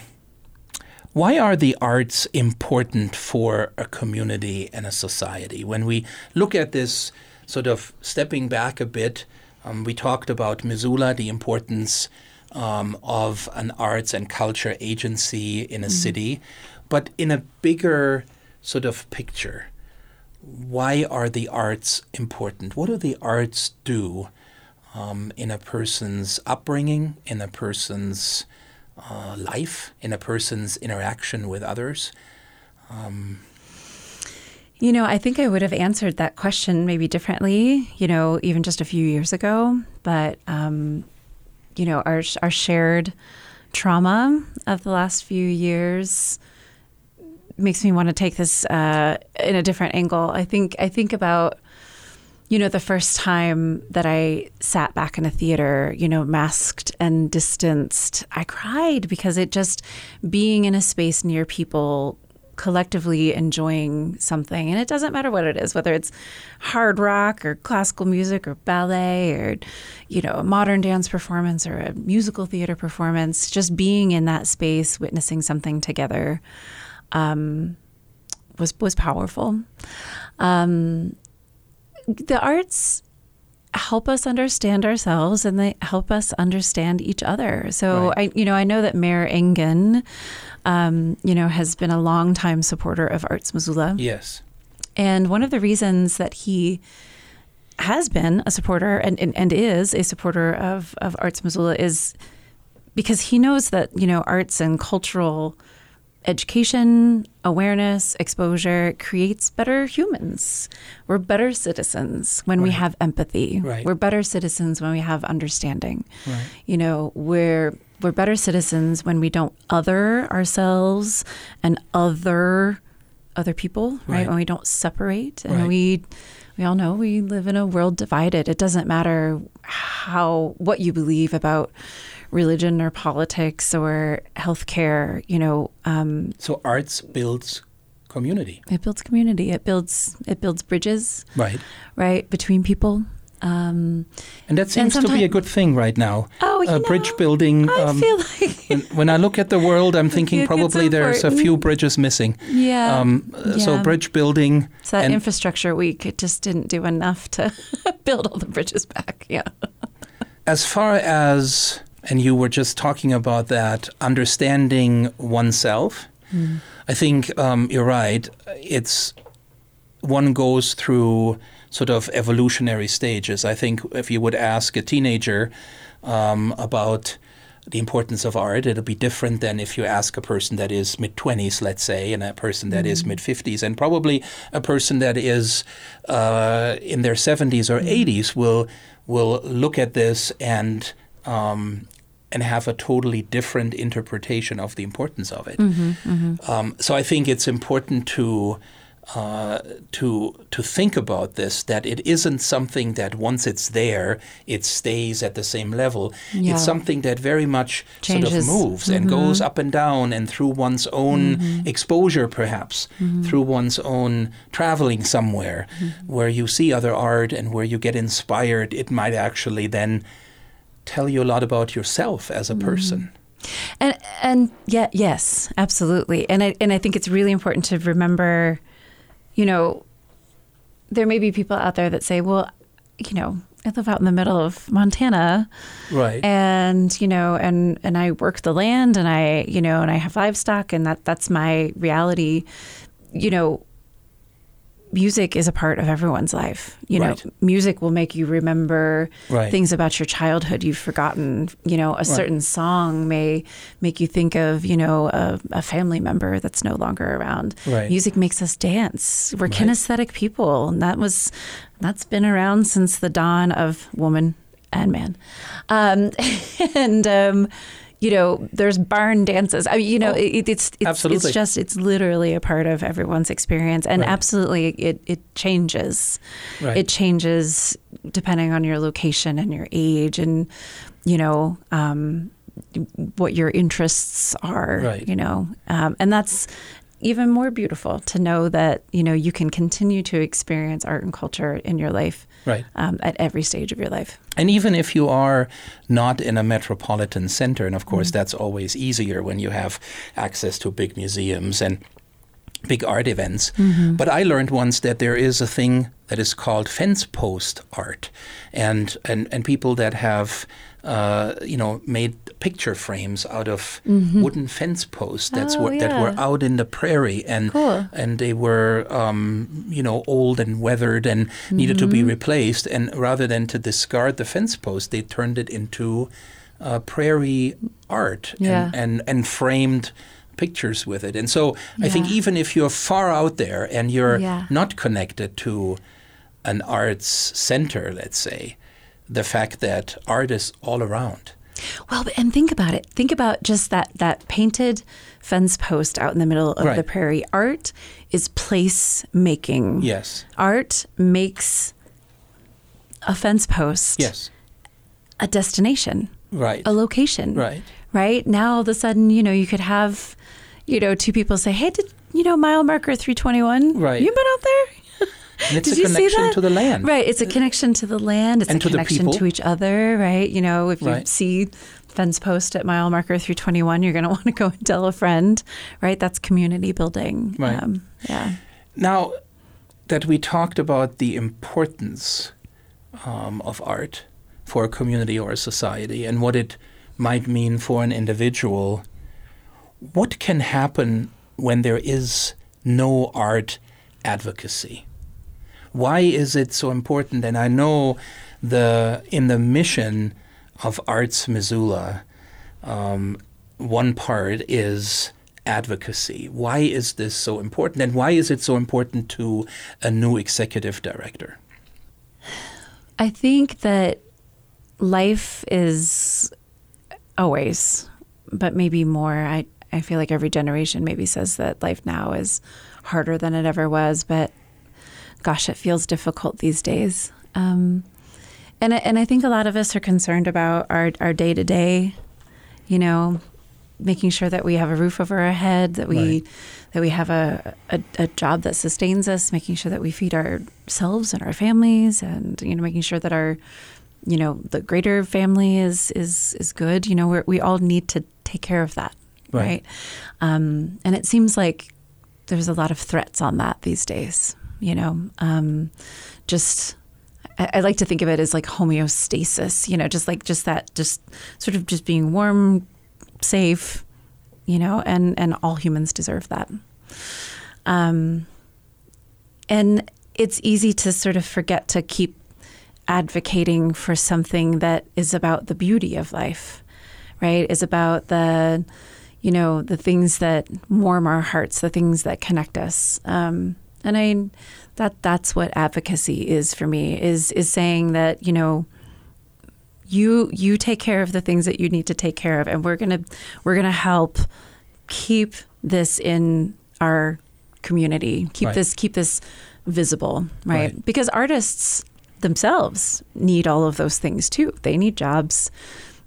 Speaker 1: why are the arts important for a community and a society? When we look at this, sort of stepping back a bit, um, we talked about Missoula, the importance um, of an arts and culture agency in a city, but in a bigger sort of picture, why are the arts important? What do the arts do um, in a person's upbringing, in a person's uh, life, in a person's interaction with others?
Speaker 2: You know, I think I would have answered that question maybe differently, you know, even just a few years ago. But, um, you know, our, our shared trauma of the last few years makes me want to take this uh, in a different angle. I think I think about, you know, the first time that I sat back in a theater, you know, masked and distanced, I cried because it just being in a space near people collectively enjoying something. And it doesn't matter what it is, whether it's hard rock or classical music or ballet or, you know, a modern dance performance or a musical theater performance, just being in that space, witnessing something together um, was, was powerful. Um, the arts help us understand ourselves and they help us understand each other. So right. I, you know, I know that Mayor Engen, um, you know, has been a longtime supporter of Arts Missoula.
Speaker 1: Yes.
Speaker 2: And one of the reasons that he has been a supporter and, and, and is a supporter of, of Arts Missoula is because he knows that, you know, arts and cultural education, awareness, exposure creates better humans. We're better citizens when right. we have empathy.
Speaker 1: Right.
Speaker 2: We're better citizens when we have understanding.
Speaker 1: Right.
Speaker 2: You know, we're we're better citizens when we don't other ourselves and other other people, right? When we don't separate and we we all know we live in a world divided. It doesn't matter how what you believe about religion or politics or healthcare. You know, um,
Speaker 1: so arts builds community.
Speaker 2: It builds community. It builds it builds bridges.
Speaker 1: Right.
Speaker 2: Right between people. Um,
Speaker 1: and that seems and to be a good thing right now.
Speaker 2: Oh,
Speaker 1: uh,
Speaker 2: know,
Speaker 1: bridge building.
Speaker 2: I um, feel like
Speaker 1: when, when, I look at the world, I'm thinking probably there's a few bridges missing.
Speaker 2: Yeah. Um,
Speaker 1: yeah. So bridge building.
Speaker 2: So that infrastructure week, it just didn't do enough to build all the bridges back. Yeah.
Speaker 1: as far as and you were just talking about that understanding oneself. Mm. I think um, you're right. It's one goes through sort of evolutionary stages. I think if you would ask a teenager um, about the importance of art, it'll be different than if you ask a person that is mid 20s, let's say, and a person that mm is mid 50s, and probably a person that is uh, in their 70s or mm 80s will will look at this and um, and have a totally different interpretation of the importance of it.
Speaker 2: Mm-hmm, mm-hmm.
Speaker 1: Um, so I think it's important to uh, to to think about this that it isn't something that once it's there it stays at the same level.
Speaker 2: Yeah.
Speaker 1: It's something that very much
Speaker 2: Changes.
Speaker 1: sort of moves
Speaker 2: mm-hmm.
Speaker 1: and goes up and down and through one's own mm-hmm. exposure, perhaps
Speaker 2: mm-hmm.
Speaker 1: through one's own traveling somewhere
Speaker 2: Mm-hmm.
Speaker 1: where you see other art and where you get inspired. It might actually then tell you a lot about yourself as a person. Mm.
Speaker 2: And and yeah, yes, absolutely. And I and I think it's really important to remember, you know, there may be people out there that say, well, you know, I live out in the middle of Montana.
Speaker 1: Right.
Speaker 2: And, you know, and and I work the land and I, you know, and I have livestock and that that's my reality. You know, music is a part of everyone's life. You know,
Speaker 1: right.
Speaker 2: music will make you remember
Speaker 1: right.
Speaker 2: things about your childhood you've forgotten. You know, a
Speaker 1: right.
Speaker 2: certain song may make you think of, you know, a, a family member that's no longer around. Music makes us dance. We're kinesthetic people, and that was that's been around since the dawn of woman and man. Um, and um, you know, there's barn dances. I mean, you know, oh, it, it's it's
Speaker 1: absolutely.
Speaker 2: it's just it's literally a part of everyone's experience, and right. absolutely it it changes.
Speaker 1: Right.
Speaker 2: It changes depending on your location and your age, and you know. Um, what your interests are,
Speaker 1: right.
Speaker 2: you know, um, and that's even more beautiful to know that you know you can continue to experience art and culture in your life
Speaker 1: right
Speaker 2: um, at every stage of your life
Speaker 1: and even if you are not in a metropolitan center and of course mm-hmm. that's always easier when you have access to big museums and big art events
Speaker 2: mm-hmm.
Speaker 1: but i learned once that there is a thing that is called fence post art and and, and people that have uh, you know, made picture frames out of
Speaker 2: mm-hmm.
Speaker 1: wooden fence posts that's
Speaker 2: oh,
Speaker 1: were,
Speaker 2: yeah.
Speaker 1: that were out in the prairie, and
Speaker 2: cool.
Speaker 1: and they were, um, you know, old and weathered and mm-hmm. needed to be
Speaker 2: Mm-hmm.
Speaker 1: replaced. And rather than to discard the fence post, they turned it into uh, prairie art
Speaker 2: yeah.
Speaker 1: and, and and framed pictures with it. And so
Speaker 2: yeah.
Speaker 1: I think even if you're far out there and you're
Speaker 2: yeah.
Speaker 1: not connected to an arts center, let's say, the fact that art is all around.
Speaker 2: Well, and think about it. Think about just that that painted fence post out in the middle of
Speaker 1: right.
Speaker 2: the prairie. Art is place making.
Speaker 1: Yes.
Speaker 2: Art makes a fence post,
Speaker 1: Yes.
Speaker 2: a destination,
Speaker 1: Right.
Speaker 2: a location.
Speaker 1: Right.
Speaker 2: Right. Now all of a sudden, you know, you could have, you know, two people say, Hey, did you know mile marker three twenty one?
Speaker 1: Right.
Speaker 2: You been out there?
Speaker 1: And it's
Speaker 2: Did
Speaker 1: a
Speaker 2: you see
Speaker 1: connection
Speaker 2: that?
Speaker 1: to the land.
Speaker 2: Right. It's a connection to the land. It's
Speaker 1: And
Speaker 2: a
Speaker 1: to
Speaker 2: connection to each other. Right. You know, if you
Speaker 1: Right.
Speaker 2: see fence post at mile marker 321, you're going to want to go and tell a friend. Right. That's community building. Um,
Speaker 1: Right.
Speaker 2: yeah.
Speaker 1: Now that we talked about the importance um, of art for a community or a society and what it might mean for an individual, what can happen when there is no art advocacy? Why is it so important? And I know the in the mission of Arts Missoula, um, one part is advocacy. Why is this so important? And why is it so important to a new executive director?
Speaker 2: I think that life is always, but maybe more. I, I feel like every generation maybe says that life now is harder than it ever was, but gosh, it feels difficult these days. Um, and I, and I think a lot of us are concerned about our our day to day, you know, making sure that we have a roof over our head, that we
Speaker 1: Right.
Speaker 2: that we have a, a a job that sustains us, making sure that we feed ourselves and our families, and you know, making sure that our you know the greater family is is is good. You know, we we all need to take care of that,
Speaker 1: Right.
Speaker 2: right? Um, and it seems like there's a lot of threats on that these days. You know, um, just I, I like to think of it as like homeostasis. You know, just like just that, just sort of just being warm, safe. You know, and and all humans deserve that. Um, and it's easy to sort of forget to keep advocating for something that is about the beauty of life, right? Is about the, you know, the things that warm our hearts, the things that connect us. Um, and I, that that's what advocacy is for me. Is is saying that you know, you you take care of the things that you need to take care of, and we're gonna we're gonna help keep this in our community. Keep
Speaker 1: Right.
Speaker 2: this keep this visible, right?
Speaker 1: Right.
Speaker 2: Because artists themselves need all of those things too. They need jobs.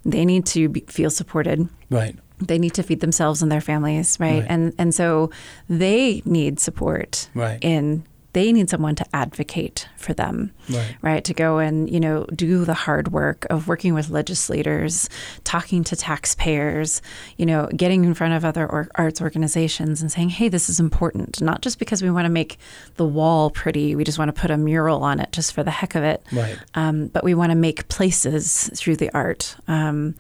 Speaker 2: They need to be, feel supported.
Speaker 1: Right.
Speaker 2: They need to feed themselves and their families, right?
Speaker 1: Right.
Speaker 2: And and so they need support
Speaker 1: Right.
Speaker 2: in they need someone to advocate for them
Speaker 1: Right.
Speaker 2: right to go and you know do the hard work of working with legislators talking to taxpayers you know getting in front of other or- arts organizations and saying hey this is important not just because we want to make the wall pretty we just want to put a mural on it just for the heck of it
Speaker 1: Right.
Speaker 2: um, but we want to make places through the art um,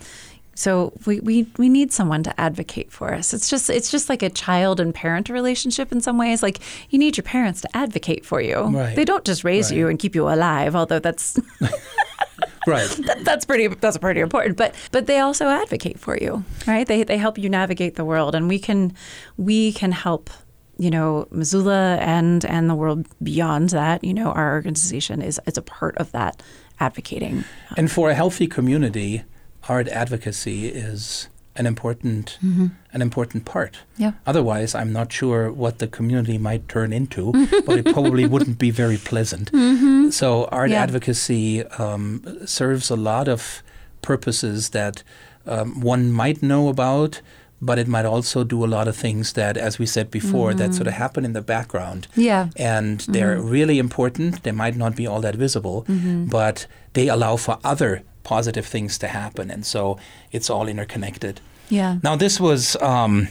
Speaker 2: so we, we, we need someone to advocate for us. It's just it's just like a child and parent relationship in some ways. Like you need your parents to advocate for you.
Speaker 1: Right.
Speaker 2: They don't just raise
Speaker 1: Right.
Speaker 2: you and keep you alive, although that's
Speaker 1: Right.
Speaker 2: that's pretty that's pretty important. But but they also advocate for you, right? They they help you navigate the world, and we can we can help. You know, Missoula and and the world beyond that. You know, our organization is is a part of that advocating.
Speaker 1: And for a healthy community, art advocacy is an important mm-hmm. an important part.
Speaker 2: Yeah.
Speaker 1: Otherwise, I'm not sure what the community might turn into, but it probably wouldn't be very pleasant. Mm-hmm. So, art
Speaker 2: Yeah.
Speaker 1: advocacy um, serves a lot of purposes that um, one might know about, but it might also do a lot of things that, as we said before, that sort of mm-hmm. happen in the background.
Speaker 2: Yeah.
Speaker 1: And they're really important. They might not be all that visible, but they allow for other positive things to happen. And so it's all interconnected.
Speaker 2: Yeah.
Speaker 1: Now, this was um,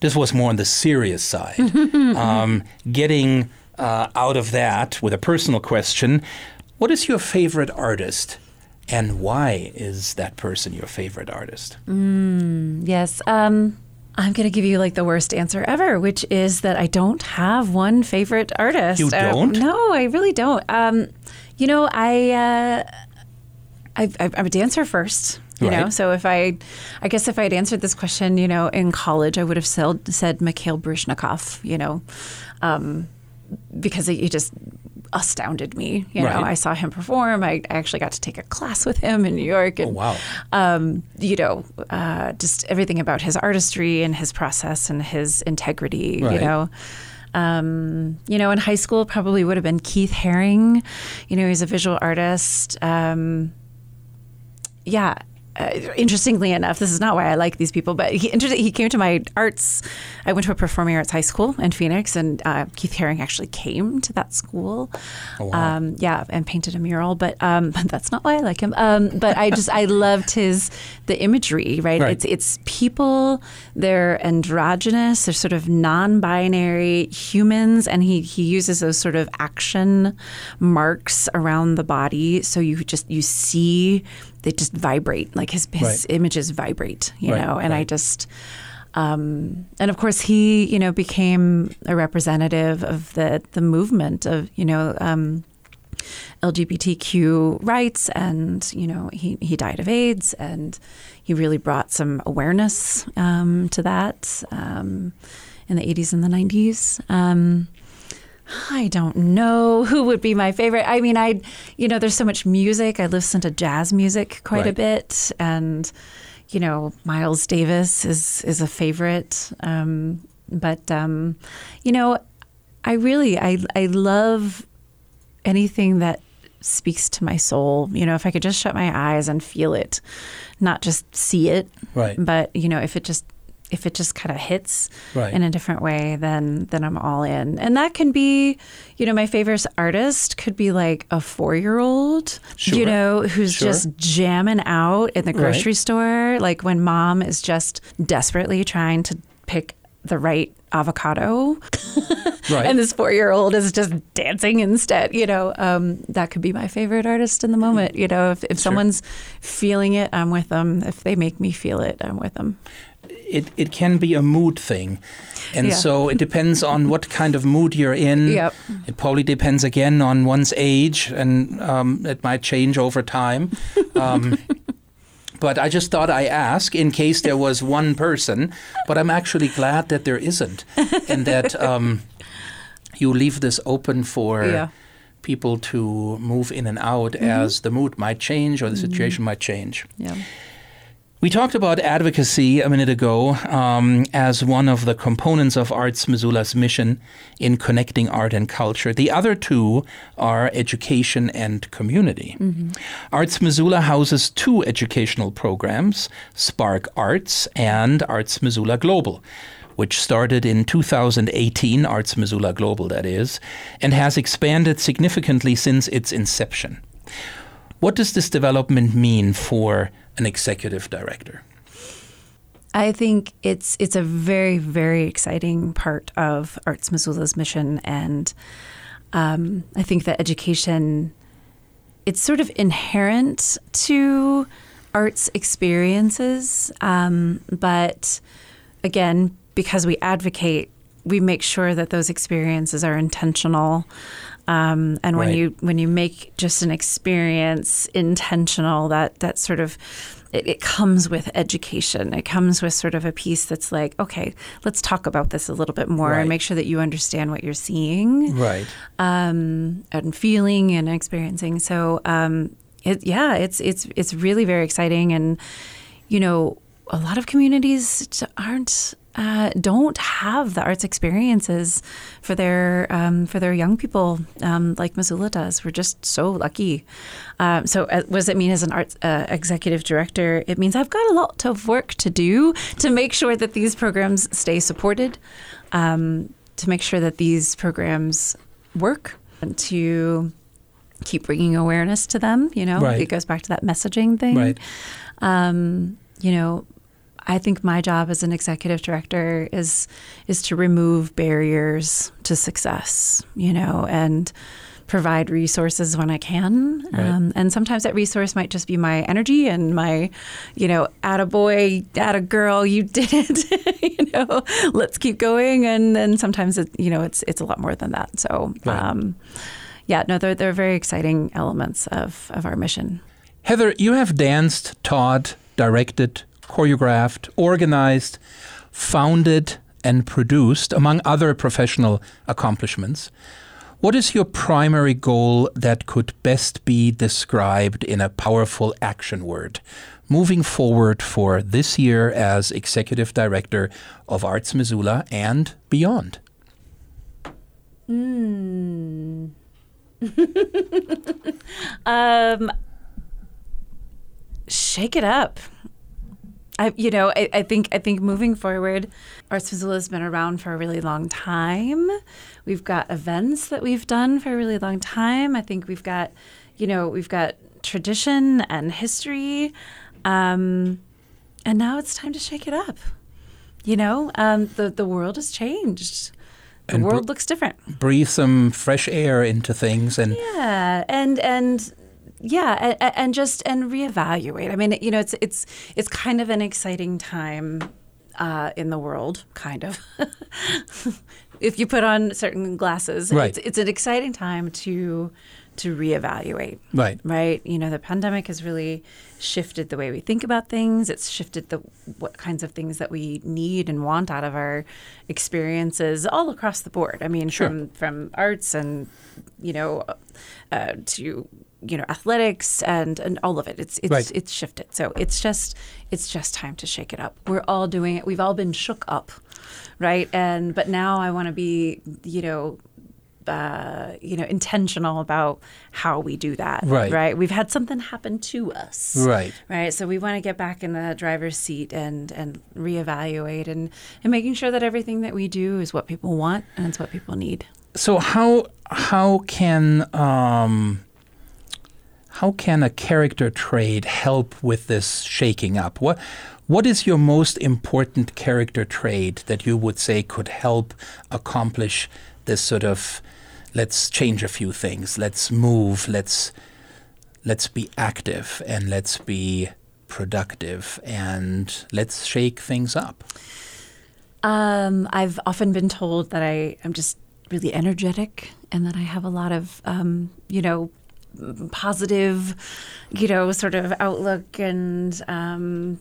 Speaker 1: this was more on the serious side. um, getting uh, out of that with a personal question: What is your favorite artist, and why is that person your favorite artist?
Speaker 2: Yes. Um, I'm going to give you like the worst answer ever, which is that I don't have one favorite artist.
Speaker 1: You
Speaker 2: Uh,
Speaker 1: don't?
Speaker 2: no, I really don't. Um, you know, I, uh, I, I I'm a dancer first. You know, so if I, I guess if I had answered this question, you know, in college, I would have said, said Mikhail Baryshnikov. You know, um, because he just astounded me. You know,
Speaker 1: Right.
Speaker 2: I saw him perform. I actually got to take a class with him in New York. And,
Speaker 1: Oh, wow.
Speaker 2: um, you know, uh, just everything about his artistry and his process and his integrity, you know. Um, you know, in high school, probably would have been Keith Haring. You know, he's a visual artist. Um, yeah, uh, interestingly enough, this is not why I like these people, but he, he came to my arts. I went to a performing arts high school in Phoenix, and uh, Keith Haring actually came to that school.
Speaker 1: Oh, wow.
Speaker 2: um, yeah, and painted a mural, but, um, that's not why I like him. Um, but I just I loved his the imagery. Right?
Speaker 1: Right.
Speaker 2: it's it's people. They're androgynous. They're sort of non-binary humans, and he he uses those sort of action marks around the body, so you just you see they just vibrate like his his
Speaker 1: Right.
Speaker 2: images vibrate, you
Speaker 1: Right,
Speaker 2: know. And I just um, and of course he you know became a representative of the the movement of you know. Um, LGBTQ rights, and you know he, he died of AIDS, and he really brought some awareness um, to that um, in the 80s and the 90s. Um, I don't know who would be my favorite. I mean, I, you know, there's so much music. I listen to jazz music quite a bit, and you know, Miles Davis is is a favorite. Um, but um, you know, I really I I love anything that speaks to my soul. You know, if I could just shut my eyes and feel it, not just see it,
Speaker 1: Right.
Speaker 2: but you know, if it just if it just kind of hits
Speaker 1: Right.
Speaker 2: in a different way, then then I'm all in. And that can be, you know, my favorite artist could be like a four year old,
Speaker 1: Sure.
Speaker 2: you know, who's
Speaker 1: Sure.
Speaker 2: just jamming out in the
Speaker 1: Right.
Speaker 2: grocery store, like when mom is just desperately trying to pick the right avocado
Speaker 1: Right.
Speaker 2: and this four year old is just dancing instead. You know, um, that could be my favorite artist in the moment. You know, if, if someone's feeling it, I'm with them. If they make me feel it, I'm with them.
Speaker 1: It, it can be a mood thing. And
Speaker 2: Yeah.
Speaker 1: so it depends on what kind of mood you're in.
Speaker 2: Yep.
Speaker 1: It probably depends again on one's age, and um, it might change over time. Um, but I just thought I ask in case there was one person, but I'm actually glad that there isn't, and that um, you leave this open for
Speaker 2: Yeah.
Speaker 1: people to move in and out as the mood might change or the situation might change.
Speaker 2: Yeah.
Speaker 1: We talked about advocacy a minute ago um, as one of the components of Arts Missoula's mission in connecting art and culture. The other two are education and community. Arts Missoula houses two educational programs Spark Arts and Arts Missoula Global. Which started in 2018, Arts Missoula Global, that is, and has expanded significantly since its inception. What does this development mean for an executive director?
Speaker 2: I think it's it's a very very exciting part of Arts Missoula's mission, and um, I think that education it's sort of inherent to arts experiences, um, but again, because we advocate, we make sure that those experiences are intentional. Um, and when
Speaker 1: Right.
Speaker 2: you when you make just an experience intentional, that that sort of it, it comes with education. It comes with sort of a piece that's like, okay, let's talk about this a little bit more
Speaker 1: Right.
Speaker 2: and make sure that you understand what you're seeing
Speaker 1: Right.
Speaker 2: um, and feeling and experiencing. So um, it, yeah, it's it's it's really very exciting, and you know, a lot of communities aren't uh, don't have the arts experiences for their um, for their young people um, like Missoula does. We're just so lucky. Um, so, uh, what does it mean as an arts uh, executive director? It means I've got a lot of work to do to make sure that these programs stay supported, um, to make sure that these programs work, and to keep bringing awareness to them. You know,
Speaker 1: Right.
Speaker 2: it goes back to that messaging thing.
Speaker 1: Right.
Speaker 2: Um, you know, I think my job as an executive director is is to remove barriers to success. You know, and provide resources when I can.
Speaker 1: Right.
Speaker 2: Um, and sometimes that resource might just be my energy and my, you know, add a boy, add a girl, you did it, you know, let's keep going. And then sometimes, it, you know, it's, it's a lot more than that. So,
Speaker 1: Right.
Speaker 2: um, yeah, no, they're, they're very exciting elements of, of our mission.
Speaker 1: Heather, you have danced, taught, directed, choreographed, organized, founded, and produced, among other professional accomplishments. What is your primary goal that could best be described in a powerful action word? Moving forward for this year as Executive Director of Arts Missoula and beyond.
Speaker 2: Hmm. um, shake it up. I, you know, I, I, think I think moving forward, Arts Missoula has been around for a really long time. We've got events that we've done for a really long time. I think we've got, you know, we've got tradition and history, um, and now it's time to shake it up. You know, um, the the world has changed. The world br- looks different.
Speaker 1: Breathe some fresh air into things, and
Speaker 2: yeah, and and yeah, and, and, just and reevaluate. I mean, you know, it's it's it's kind of an exciting time uh, in the world, kind of. if you put on certain glasses,
Speaker 1: right.
Speaker 2: it's, it's an exciting time to to reevaluate.
Speaker 1: Right.
Speaker 2: Right. You know, the pandemic has really shifted the way we think about things. It's shifted the what kinds of things that we need and want out of our experiences all across the board. I mean,
Speaker 1: sure.
Speaker 2: from from arts and you know uh, to you know athletics and and all of it. It's it's
Speaker 1: right.
Speaker 2: it's shifted. So it's just it's just time to shake it up. We're all doing it. We've all been shook up right? And but now i want to be you know uh, you know intentional about how we do that
Speaker 1: right.
Speaker 2: right? We've had something happen to us.
Speaker 1: Right.
Speaker 2: Right? So we want to get back in the driver's seat and and reevaluate and and making sure that everything that we do is what people want and it's what people need.
Speaker 1: So how how can um how can a character trait help with this shaking up? What what is your most important character trait that you would say could help accomplish this sort of let's change a few things, let's move, let's let's be active and let's be productive and let's shake things up?
Speaker 2: Um, I've often been told that I am just really energetic and that I have a lot of, um, you know, positive, you know, sort of outlook. And um,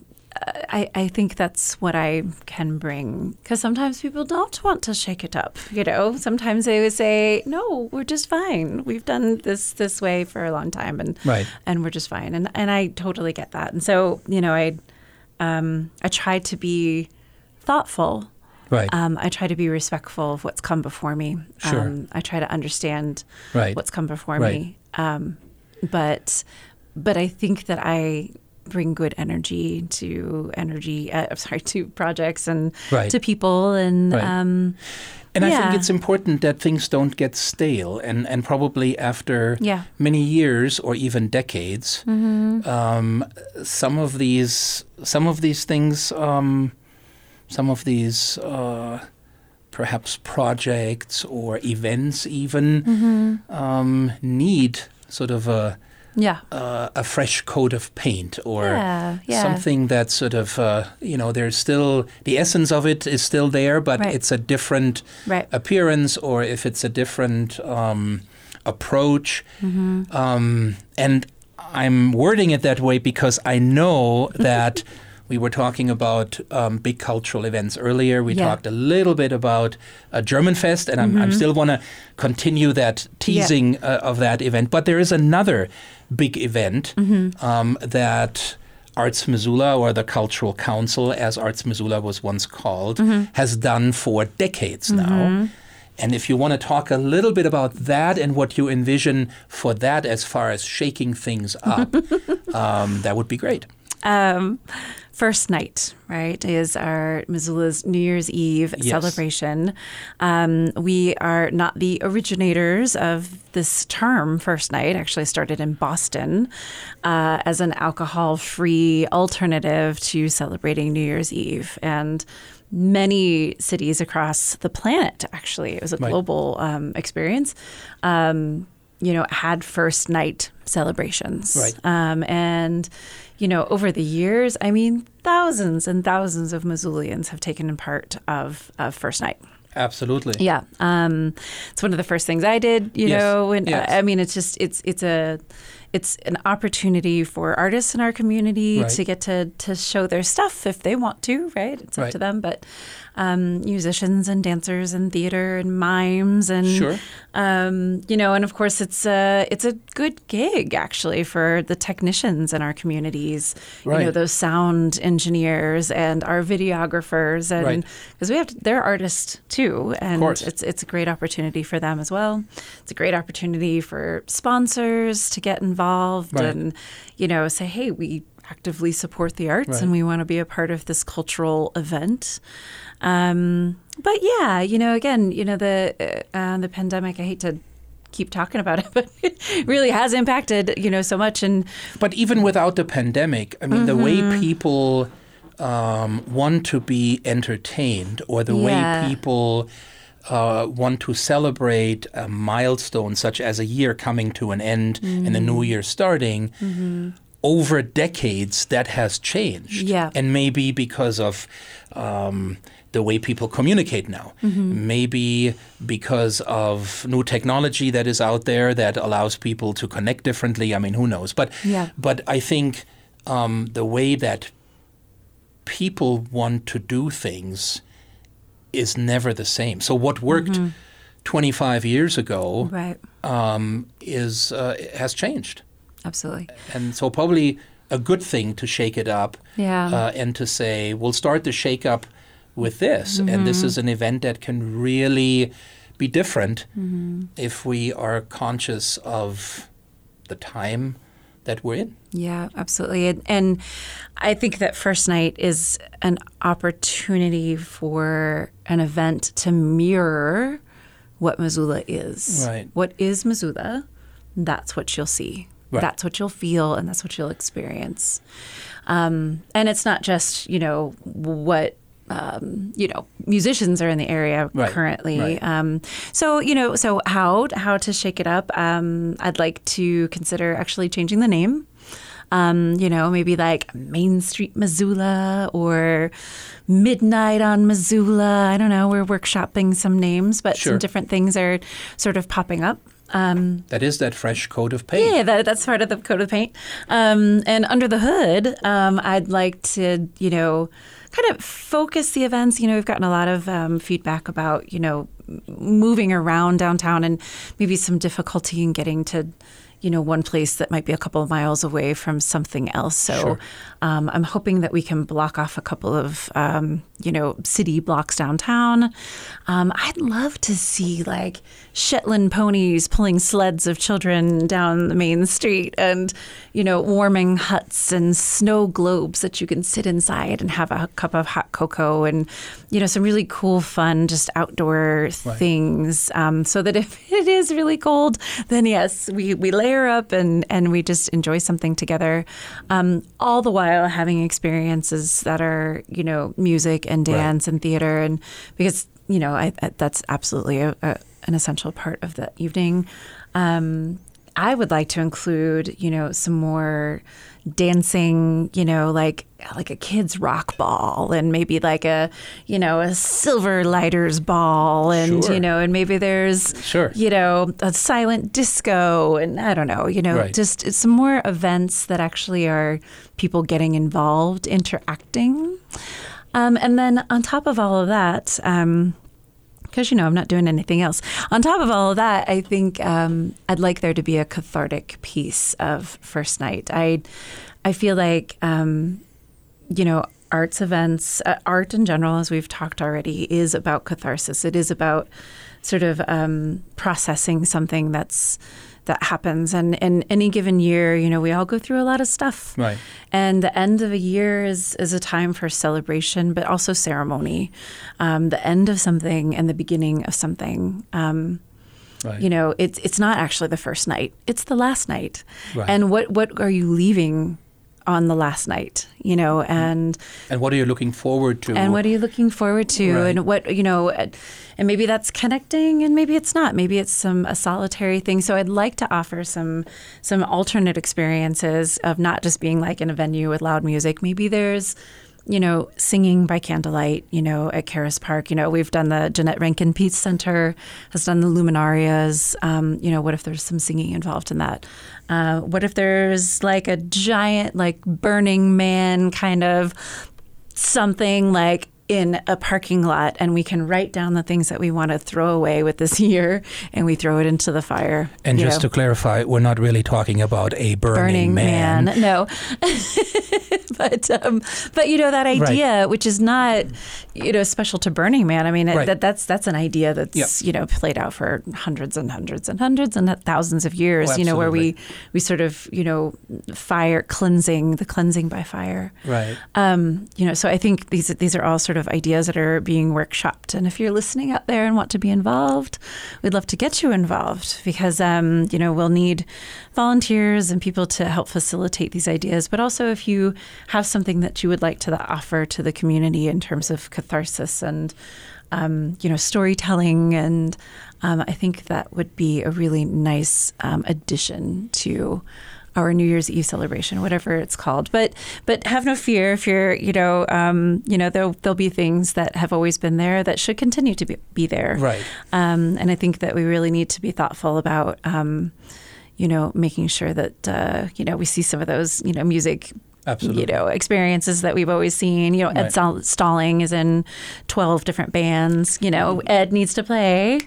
Speaker 2: I, I think that's what I can bring. Because sometimes people don't want to shake it up, you know. Sometimes they would say, no, we're just fine. We've done this this way for a long time and
Speaker 1: right.
Speaker 2: and we're just fine. And and I totally get that. And so, you know, I um, I try to be thoughtful
Speaker 1: Right.
Speaker 2: Um, I try to be respectful of what's come before me.
Speaker 1: Sure.
Speaker 2: Um, I try to understand
Speaker 1: right.
Speaker 2: what's come before
Speaker 1: right.
Speaker 2: me. Um, but but I think that I bring good energy to energy. Uh, sorry, to projects and
Speaker 1: right.
Speaker 2: to people and.
Speaker 1: Um, and
Speaker 2: yeah.
Speaker 1: I think it's important that things don't get stale. And, and probably after
Speaker 2: yeah.
Speaker 1: many years or even decades,
Speaker 2: mm-hmm.
Speaker 1: um, some of these some of these things um, some of these uh, perhaps projects or events even
Speaker 2: mm-hmm.
Speaker 1: um, need sort of a
Speaker 2: yeah
Speaker 1: uh, a fresh coat of paint or
Speaker 2: yeah, yeah.
Speaker 1: something that sort of uh, you know there's still the essence of it is still there but
Speaker 2: right.
Speaker 1: it's a different
Speaker 2: right.
Speaker 1: appearance or if it's a different um, approach
Speaker 2: mm-hmm.
Speaker 1: um, and I'm wording it that way because I know that we were talking about um, big cultural events earlier. We
Speaker 2: yeah.
Speaker 1: talked a little bit about uh, Germanfest, and I'm,
Speaker 2: mm-hmm.
Speaker 1: I'm still want to continue that teasing
Speaker 2: yeah.
Speaker 1: uh, of that event. But there is another big event
Speaker 2: mm-hmm.
Speaker 1: um, that Arts Missoula, or the Cultural Council, as Arts Missoula was once called,
Speaker 2: mm-hmm.
Speaker 1: has done for decades now.
Speaker 2: Mm-hmm.
Speaker 1: And if you want to talk a little bit about that and what you envision for that as far as shaking things up, um, that would be great.
Speaker 2: Um, first night, right, is our Missoula's New Year's Eve
Speaker 1: yes.
Speaker 2: celebration. Um, we are not the originators of this term, first night, actually started in Boston uh, as an alcohol free alternative to celebrating New Year's Eve. And many cities across the planet, actually, it was a global um, experience. Um, you know, had first night celebrations.
Speaker 1: Right.
Speaker 2: Um, and, you know, over the years, I mean, thousands and thousands of Missoulians have taken part of, of First Night.
Speaker 1: Absolutely.
Speaker 2: Yeah. Um, it's one of the first things I did, you
Speaker 1: yes.
Speaker 2: know, and
Speaker 1: yes.
Speaker 2: I mean, it's just, it's, it's a, it's an opportunity for artists in our community
Speaker 1: right.
Speaker 2: to get to, to show their stuff if they want to, right? It's up
Speaker 1: right.
Speaker 2: to them. But, um, musicians and dancers and theater and mimes and
Speaker 1: Sure.
Speaker 2: um, you know, and of course it's a it's a good gig actually for the technicians in our communities. You know, those sound engineers and our videographers, and
Speaker 1: Right.
Speaker 2: because we have to, they're artists too, and it's it's a great opportunity for them as well. It's a great opportunity for sponsors to get involved
Speaker 1: Right.
Speaker 2: and you know say, hey, we actively support the arts
Speaker 1: Right.
Speaker 2: and we want to be a part of this cultural event. Um, but yeah, you know, again, you know, the uh, uh, the pandemic. I hate to keep talking about it, but it really has impacted, you know, so much. And
Speaker 1: But even without the pandemic, I mean, the way
Speaker 2: Mm-hmm.
Speaker 1: people um, want to be entertained or the
Speaker 2: Yeah.
Speaker 1: way people uh, want to celebrate a milestone such as a year coming to an end and a
Speaker 2: Mm-hmm.
Speaker 1: new year starting, over decades, that has changed.
Speaker 2: Yeah.
Speaker 1: And maybe because of um, the way people communicate now.
Speaker 2: Mm-hmm.
Speaker 1: Maybe because of new technology that is out there that allows people to connect differently. I mean, who knows? But
Speaker 2: Yeah.
Speaker 1: but I think um, the way that people want to do things is never the same. So what worked 25 years ago
Speaker 2: Mm-hmm. right,
Speaker 1: um, is uh, has changed,
Speaker 2: absolutely,
Speaker 1: and so probably a good thing to shake it up
Speaker 2: yeah,
Speaker 1: uh, and to say we'll start the shake up with this, and this is an event that can really be different if we are conscious of the time that we're in.
Speaker 2: yeah, absolutely. And, and I think that first night is an opportunity for an event to mirror what Missoula is.
Speaker 1: Right.
Speaker 2: What is Missoula? That's what you'll see.
Speaker 1: Right.
Speaker 2: That's what you'll feel, and that's what you'll experience. Um, and it's not just you know what um, you know musicians are in the area
Speaker 1: Right,
Speaker 2: currently.
Speaker 1: right.
Speaker 2: Um, so you know, so how how to shake it up? Um, I'd like to consider actually changing the name. Um, you know, maybe like Main Street Missoula or Midnight on Missoula. I don't know. We're workshopping some names, but
Speaker 1: Sure.
Speaker 2: some different things are sort of popping up. Um,
Speaker 1: That is that fresh coat of paint.
Speaker 2: yeah, that, that's part of the coat of paint. Um, and under the hood, um, I'd like to, you know, kind of focus the events. You know, we've gotten a lot of um, feedback about, you know, moving around downtown and maybe some difficulty in getting to, you know, one place that might be a couple of miles away from something else. So
Speaker 1: Sure.
Speaker 2: um, I'm hoping that we can block off a couple of, um, you know, city blocks downtown. Um, I'd love to see like Shetland ponies pulling sleds of children down the main street and, you know, warming huts and snow globes that you can sit inside and have a cup of hot cocoa and, you know, some really cool, fun, just outdoor things. Um, so that if it is really cold, then yes, we, we layer up and, and we just enjoy something together. Um, all the while having experiences that are, you know, music and dance and theater. And because, you know, I, I, that's absolutely a, a, an essential part of the evening. Um, I would like to include, you know, some more dancing, you know, like like a kids rock ball and maybe like a, you know, a silver lighters ball and
Speaker 1: Sure.
Speaker 2: you know, and maybe there's
Speaker 1: Sure.
Speaker 2: you know, a silent disco and I don't know, you know,
Speaker 1: Right.
Speaker 2: just some more events that actually are people getting involved, interacting. Um, and then on top of all of that, um, because you know I'm not doing anything else. On top of all of that, I think um, I'd like there to be a cathartic piece of first night. I I feel like um, you know arts events, uh, art in general, as we've talked already, is about catharsis. It is about sort of um, processing something that's that happens. And in any given year, you know, we all go through a lot of stuff.
Speaker 1: Right.
Speaker 2: And the end of a year is, is a time for celebration, but also ceremony. Um, the end of something and the beginning of something. Um,
Speaker 1: Right.
Speaker 2: you know, it's it's not actually the first night; it's the last night.
Speaker 1: Right.
Speaker 2: And what what are you leaving on the last night? You know, mm-hmm. and
Speaker 1: and what are you looking forward to?
Speaker 2: and what are you looking forward to
Speaker 1: Right.
Speaker 2: and what you know and maybe that's connecting and maybe it's not maybe it's some a solitary thing so i'd like to offer some some alternate experiences of not just being like in a venue with loud music maybe there's you know singing by candlelight you know at Caras Park. You know we've done the Jeannette Rankin Peace Center has done the luminarias. Um, you know what if there's some singing involved in that? Uh, what if there's like a giant like burning man kind of something like in a parking lot and we can write down the things that we want to throw away with this year and we throw it into the fire.
Speaker 1: And just know. to clarify, we're not really talking about a burning,
Speaker 2: burning
Speaker 1: man.
Speaker 2: man. No. but um, but you know that idea, right. which is not you know special to Burning Man. I mean right. that that's that's an idea that's yep. you know played out for hundreds and hundreds and hundreds and thousands of years. Oh, you know where we we sort of you know fire cleansing the cleansing by fire.
Speaker 1: Right. Um,
Speaker 2: you know, so I think these these are all sort of ideas that are being workshopped. And if you're listening out there and want to be involved, we'd love to get you involved because um, you know we'll need volunteers and people to help facilitate these ideas. But also if you have something that you would like to offer to the community in terms of catharsis and um, you know storytelling and um, I think that would be a really nice um, addition to our New Year's Eve celebration, whatever it's called. But but have no fear if you're you know um, you know there'll there'll be things that have always been there that should continue to be, be there.
Speaker 1: Right. Um,
Speaker 2: and I think that we really need to be thoughtful about. Um, you know, making sure that uh, you know we see some of those you know music
Speaker 1: Absolutely.
Speaker 2: you know experiences that we've always seen. You know, Ed right. Stalling is in twelve different bands. You know, Ed needs to play.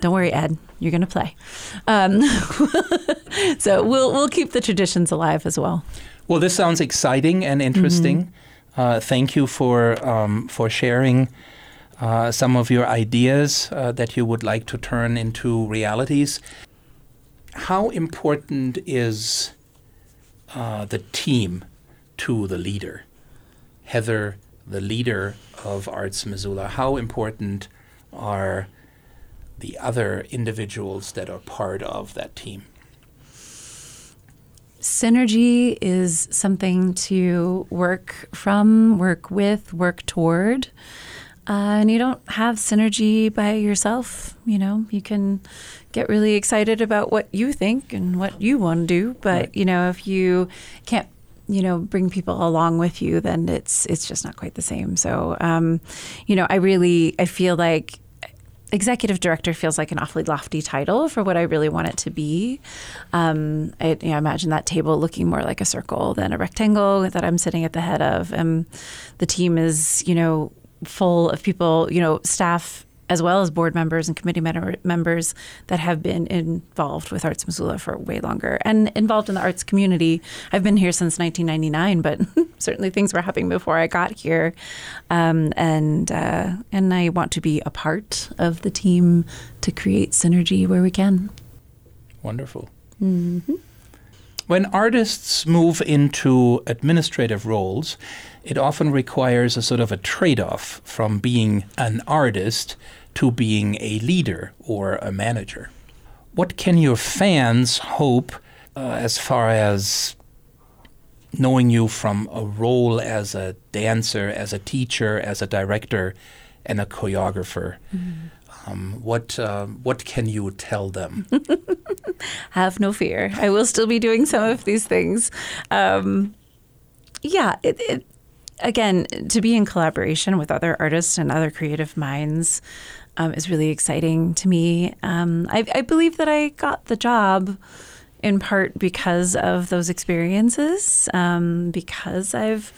Speaker 2: Don't worry, Ed. You're going to play. Um, so we'll we'll keep the traditions alive as well.
Speaker 1: Well, this sounds exciting and interesting. Mm-hmm. Uh, thank you for um, for sharing uh, some of your ideas uh, that you would like to turn into realities. How important is uh, the team to the leader? Heather, the leader of Arts Missoula, how important are the other individuals that are part of that team?
Speaker 2: Synergy is something to work from, work with, work toward. Uh, and you don't have synergy by yourself. You know, you can get really excited about what you think and what you want to do, but right. you know, if you can't you know bring people along with you then it's it's just not quite the same so um, you know i really i feel like executive director feels like an awfully lofty title for what I really want it to be. Um, I you know, imagine that table looking more like a circle than a rectangle that I'm sitting at the head of. And the team is, you know, full of people, you know, staff as well as board members and committee members that have been involved with Arts Missoula for way longer and involved in the arts community. I've been here since 1999, but certainly things were happening before I got here, um, and uh, and I want to be a part of the team to create synergy where we can.
Speaker 1: Wonderful.
Speaker 2: Mm-hmm.
Speaker 1: When artists move into administrative roles, it often requires a sort of a trade off from being an artist to being a leader or a manager. What can your fans hope uh, as far as knowing you from a role as a dancer, as a teacher, as a director, and a choreographer? Mm-hmm. Um, what uh, what can you tell them?
Speaker 2: Have no fear. I will still be doing some of these things. Um, yeah, it, it, again, to be in collaboration with other artists and other creative minds um, is really exciting to me. Um, I, I believe that I got the job in part because of those experiences, um, because I've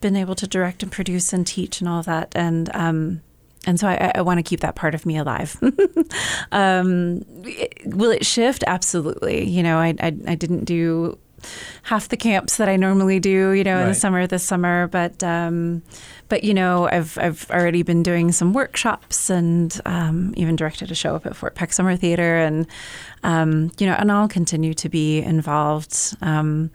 Speaker 2: been able to direct and produce and teach and all of that, and um, and so I, I want to keep that part of me alive. um, will it shift? Absolutely. You know, I, I, I, didn't do half the camps that I normally do, you know, right. in the summer this summer, but um, but you know, I've I've already been doing some workshops and um, even directed a show up at Fort Peck Summer Theater, and um, you know, and I'll continue to be involved. Um,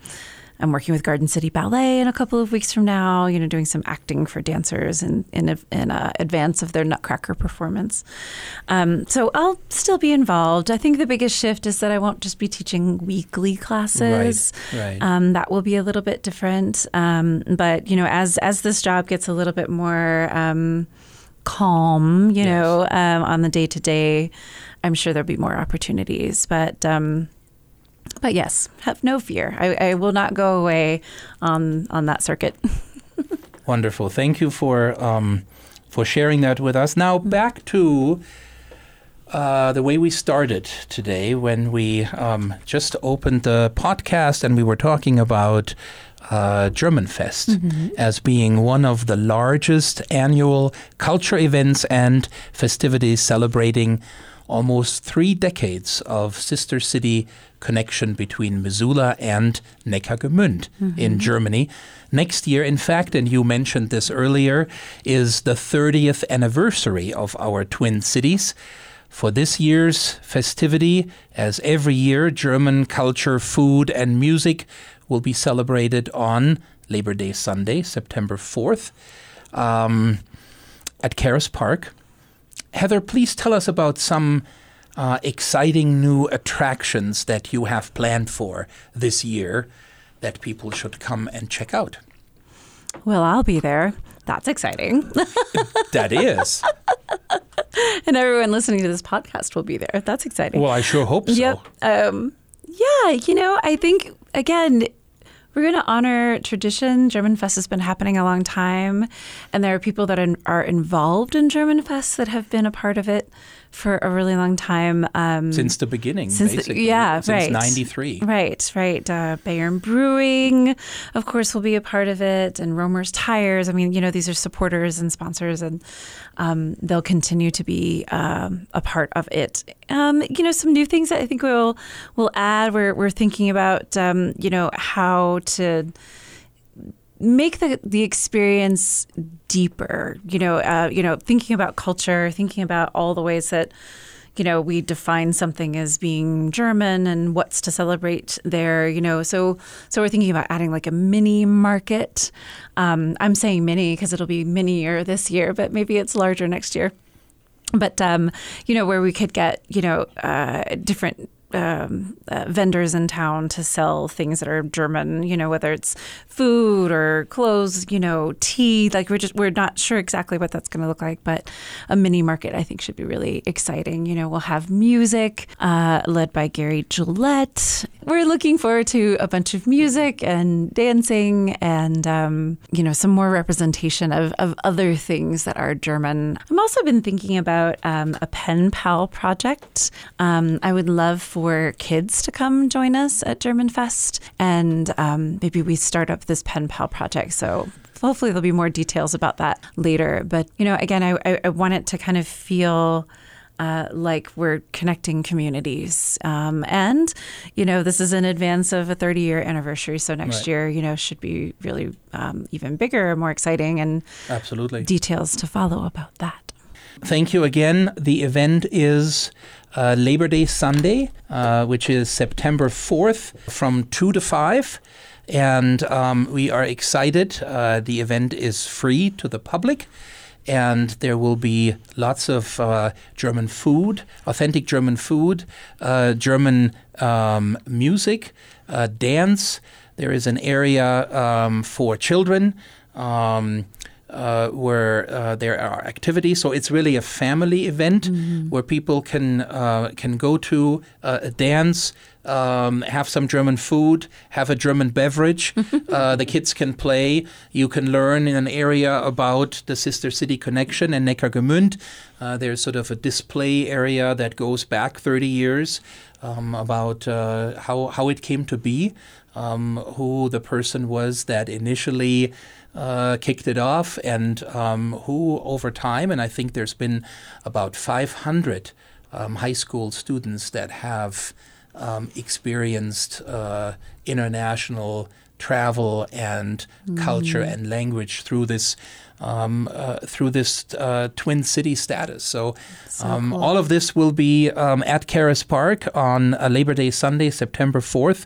Speaker 2: I'm working with Garden City Ballet in a couple of weeks from now, you know, doing some acting for dancers in, in, in uh, advance of their Nutcracker performance. Um, so I'll still be involved. I think the biggest shift is that I won't just be teaching weekly classes.
Speaker 1: Right, right.
Speaker 2: Um, that will be a little bit different. Um, but, you know, as, as this job gets a little bit more um, calm, you yes. know, um, on the day to day, I'm sure there'll be more opportunities. But, um, but yes, have no fear. I, I will not go away on on that circuit.
Speaker 1: Wonderful. Thank you for um, for sharing that with us. Now back to uh, the way we started today when we um, just opened the podcast and we were talking about uh, German Fest mm-hmm. as being one of the largest annual culture events and festivities celebrating almost three decades of sister city connection between Missoula and Neckargemünd mm-hmm. in Germany. Next year, in fact, and you mentioned this earlier, is the 30th anniversary of our twin cities. For this year's festivity, as every year, German culture, food, and music will be celebrated on Labor Day Sunday, September 4th, um, at Caras Park. Heather, please tell us about some uh, exciting new attractions that you have planned for this year that people should come and check out.
Speaker 2: Well, I'll be there. That's exciting.
Speaker 1: that is.
Speaker 2: and everyone listening to this podcast will be there. That's exciting.
Speaker 1: Well, I sure hope so.
Speaker 2: Yep. Um, yeah, you know, I think, again, we're going to honor tradition. German Fest has been happening a long time, and there are people that are involved in German Fest that have been a part of it for a really long time.
Speaker 1: Um, since the beginning, since basically. The,
Speaker 2: yeah,
Speaker 1: since
Speaker 2: right.
Speaker 1: 93.
Speaker 2: Right, right. Uh, Bayern Brewing, of course, will be a part of it, and Romer's Tires. I mean, you know, these are supporters and sponsors, and um, they'll continue to be um, a part of it. Um, you know, some new things that I think we'll, we'll add. We're, we're thinking about, um, you know, how to make the the experience deeper. You know, uh, you know, thinking about culture, thinking about all the ways that you know we define something as being German and what's to celebrate there. You know, so so we're thinking about adding like a mini market. Um, I'm saying mini because it'll be minier this year, but maybe it's larger next year. But um, you know, where we could get you know uh, different um, uh, vendors in town to sell things that are German, you know, whether it's food or clothes, you know, tea. Like we're just we're not sure exactly what that's going to look like, but a mini market I think should be really exciting. You know, we'll have music uh, led by Gary Gillette. We're looking forward to a bunch of music and dancing and um, you know some more representation of, of other things that are German. I've also been thinking about um, a pen pal project. Um, I would love for for kids to come join us at German Fest, and um, maybe we start up this pen pal project. So hopefully there'll be more details about that later. But you know, again, I, I, I want it to kind of feel. Uh, like we're connecting communities. Um, and, you know, this is in advance of a 30 year anniversary. So next right. year, you know, should be really um, even bigger, more exciting, and
Speaker 1: absolutely
Speaker 2: details to follow about that.
Speaker 1: Thank you again. The event is uh, Labor Day Sunday, uh, which is September 4th from 2 to 5. And um, we are excited. Uh, the event is free to the public. And there will be lots of uh, German food, authentic German food, uh, German um, music, uh, dance. There is an area um, for children. Um, uh, where uh, there are activities. So it's really a family event mm-hmm. where people can uh, can go to uh, dance, um, have some German food, have a German beverage. Uh, the kids can play. You can learn in an area about the sister city connection and Neckargemünd. Uh, there's sort of a display area that goes back 30 years um, about how how it came to be, um, who the person was that initially uh, kicked it off, and um, who over time, and I think there's been about 500 um, high school students that have um, experienced uh, international travel and mm. culture and language through this um, uh, through this uh, twin city status. So, so um, cool. all of this will be um, at Caras Park on Labor Day Sunday, September 4th.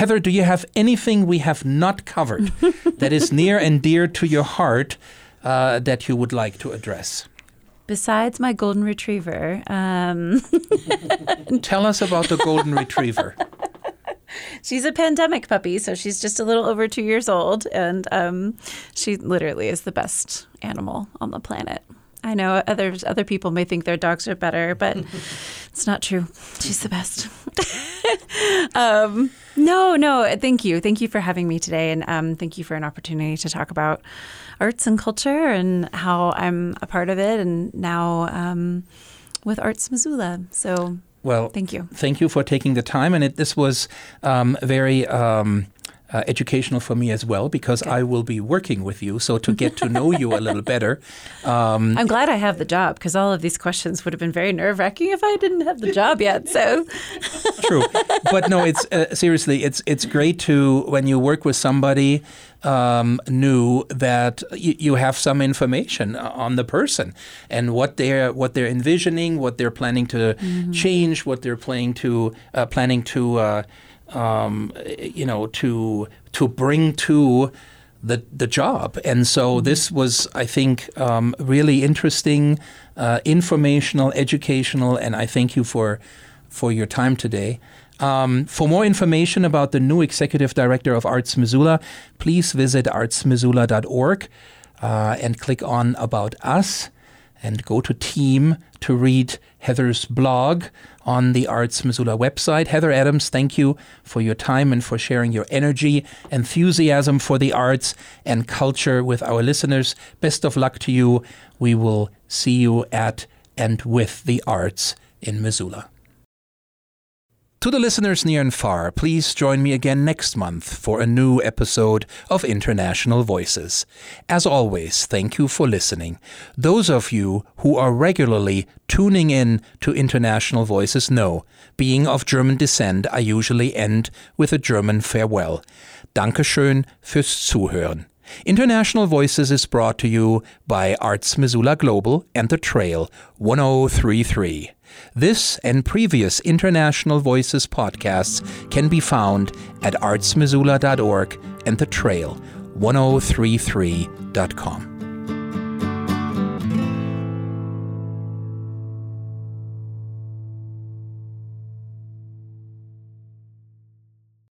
Speaker 1: Heather, do you have anything we have not covered that is near and dear to your heart uh, that you would like to address?
Speaker 2: Besides my golden retriever, um...
Speaker 1: tell us about the golden retriever.
Speaker 2: she's a pandemic puppy, so she's just a little over two years old, and um, she literally is the best animal on the planet. I know other other people may think their dogs are better, but it's not true. She's the best. um, no, no, thank you, thank you for having me today, and um, thank you for an opportunity to talk about arts and culture and how I'm a part of it, and now. Um, with Arts Missoula. So
Speaker 1: Well,
Speaker 2: thank you.
Speaker 1: thank you for taking the time. And it, this was um, very um, uh, educational for me as well because I will be working with you. So to get to know you a little better. Um,
Speaker 2: I'm glad I have the job because all of these questions would have been very nerve wracking if I didn't have the job yet. So
Speaker 1: true, but no, it's uh, seriously, it's it's great to when you work with somebody um, new that y- you have some information on the person and what they're what they're envisioning, what they're planning to change, what they're planning to uh, planning to uh, um, you know to to bring to the the job. And so this was, I think, um, really interesting, uh, informational, educational, and I thank you for for your time today. Um, for more information about the new executive director of Arts Missoula, please visit artsmissoula.org uh, and click on About Us and go to Team to read Heather's blog on the Arts Missoula website. Heather Adams, thank you for your time and for sharing your energy, enthusiasm for the arts and culture with our listeners. Best of luck to you. We will see you at and with the arts in Missoula. To the listeners near and far, please join me again next month for a new episode of International Voices. As always, thank you for listening. Those of you who are regularly tuning in to International Voices know, being of German descent, I usually end with a German farewell. Dankeschön fürs Zuhören. International Voices is brought to you by Arts Missoula Global and The Trail 1033. This and previous International Voices podcasts can be found at artsmissoula.org and the trail 1033.com.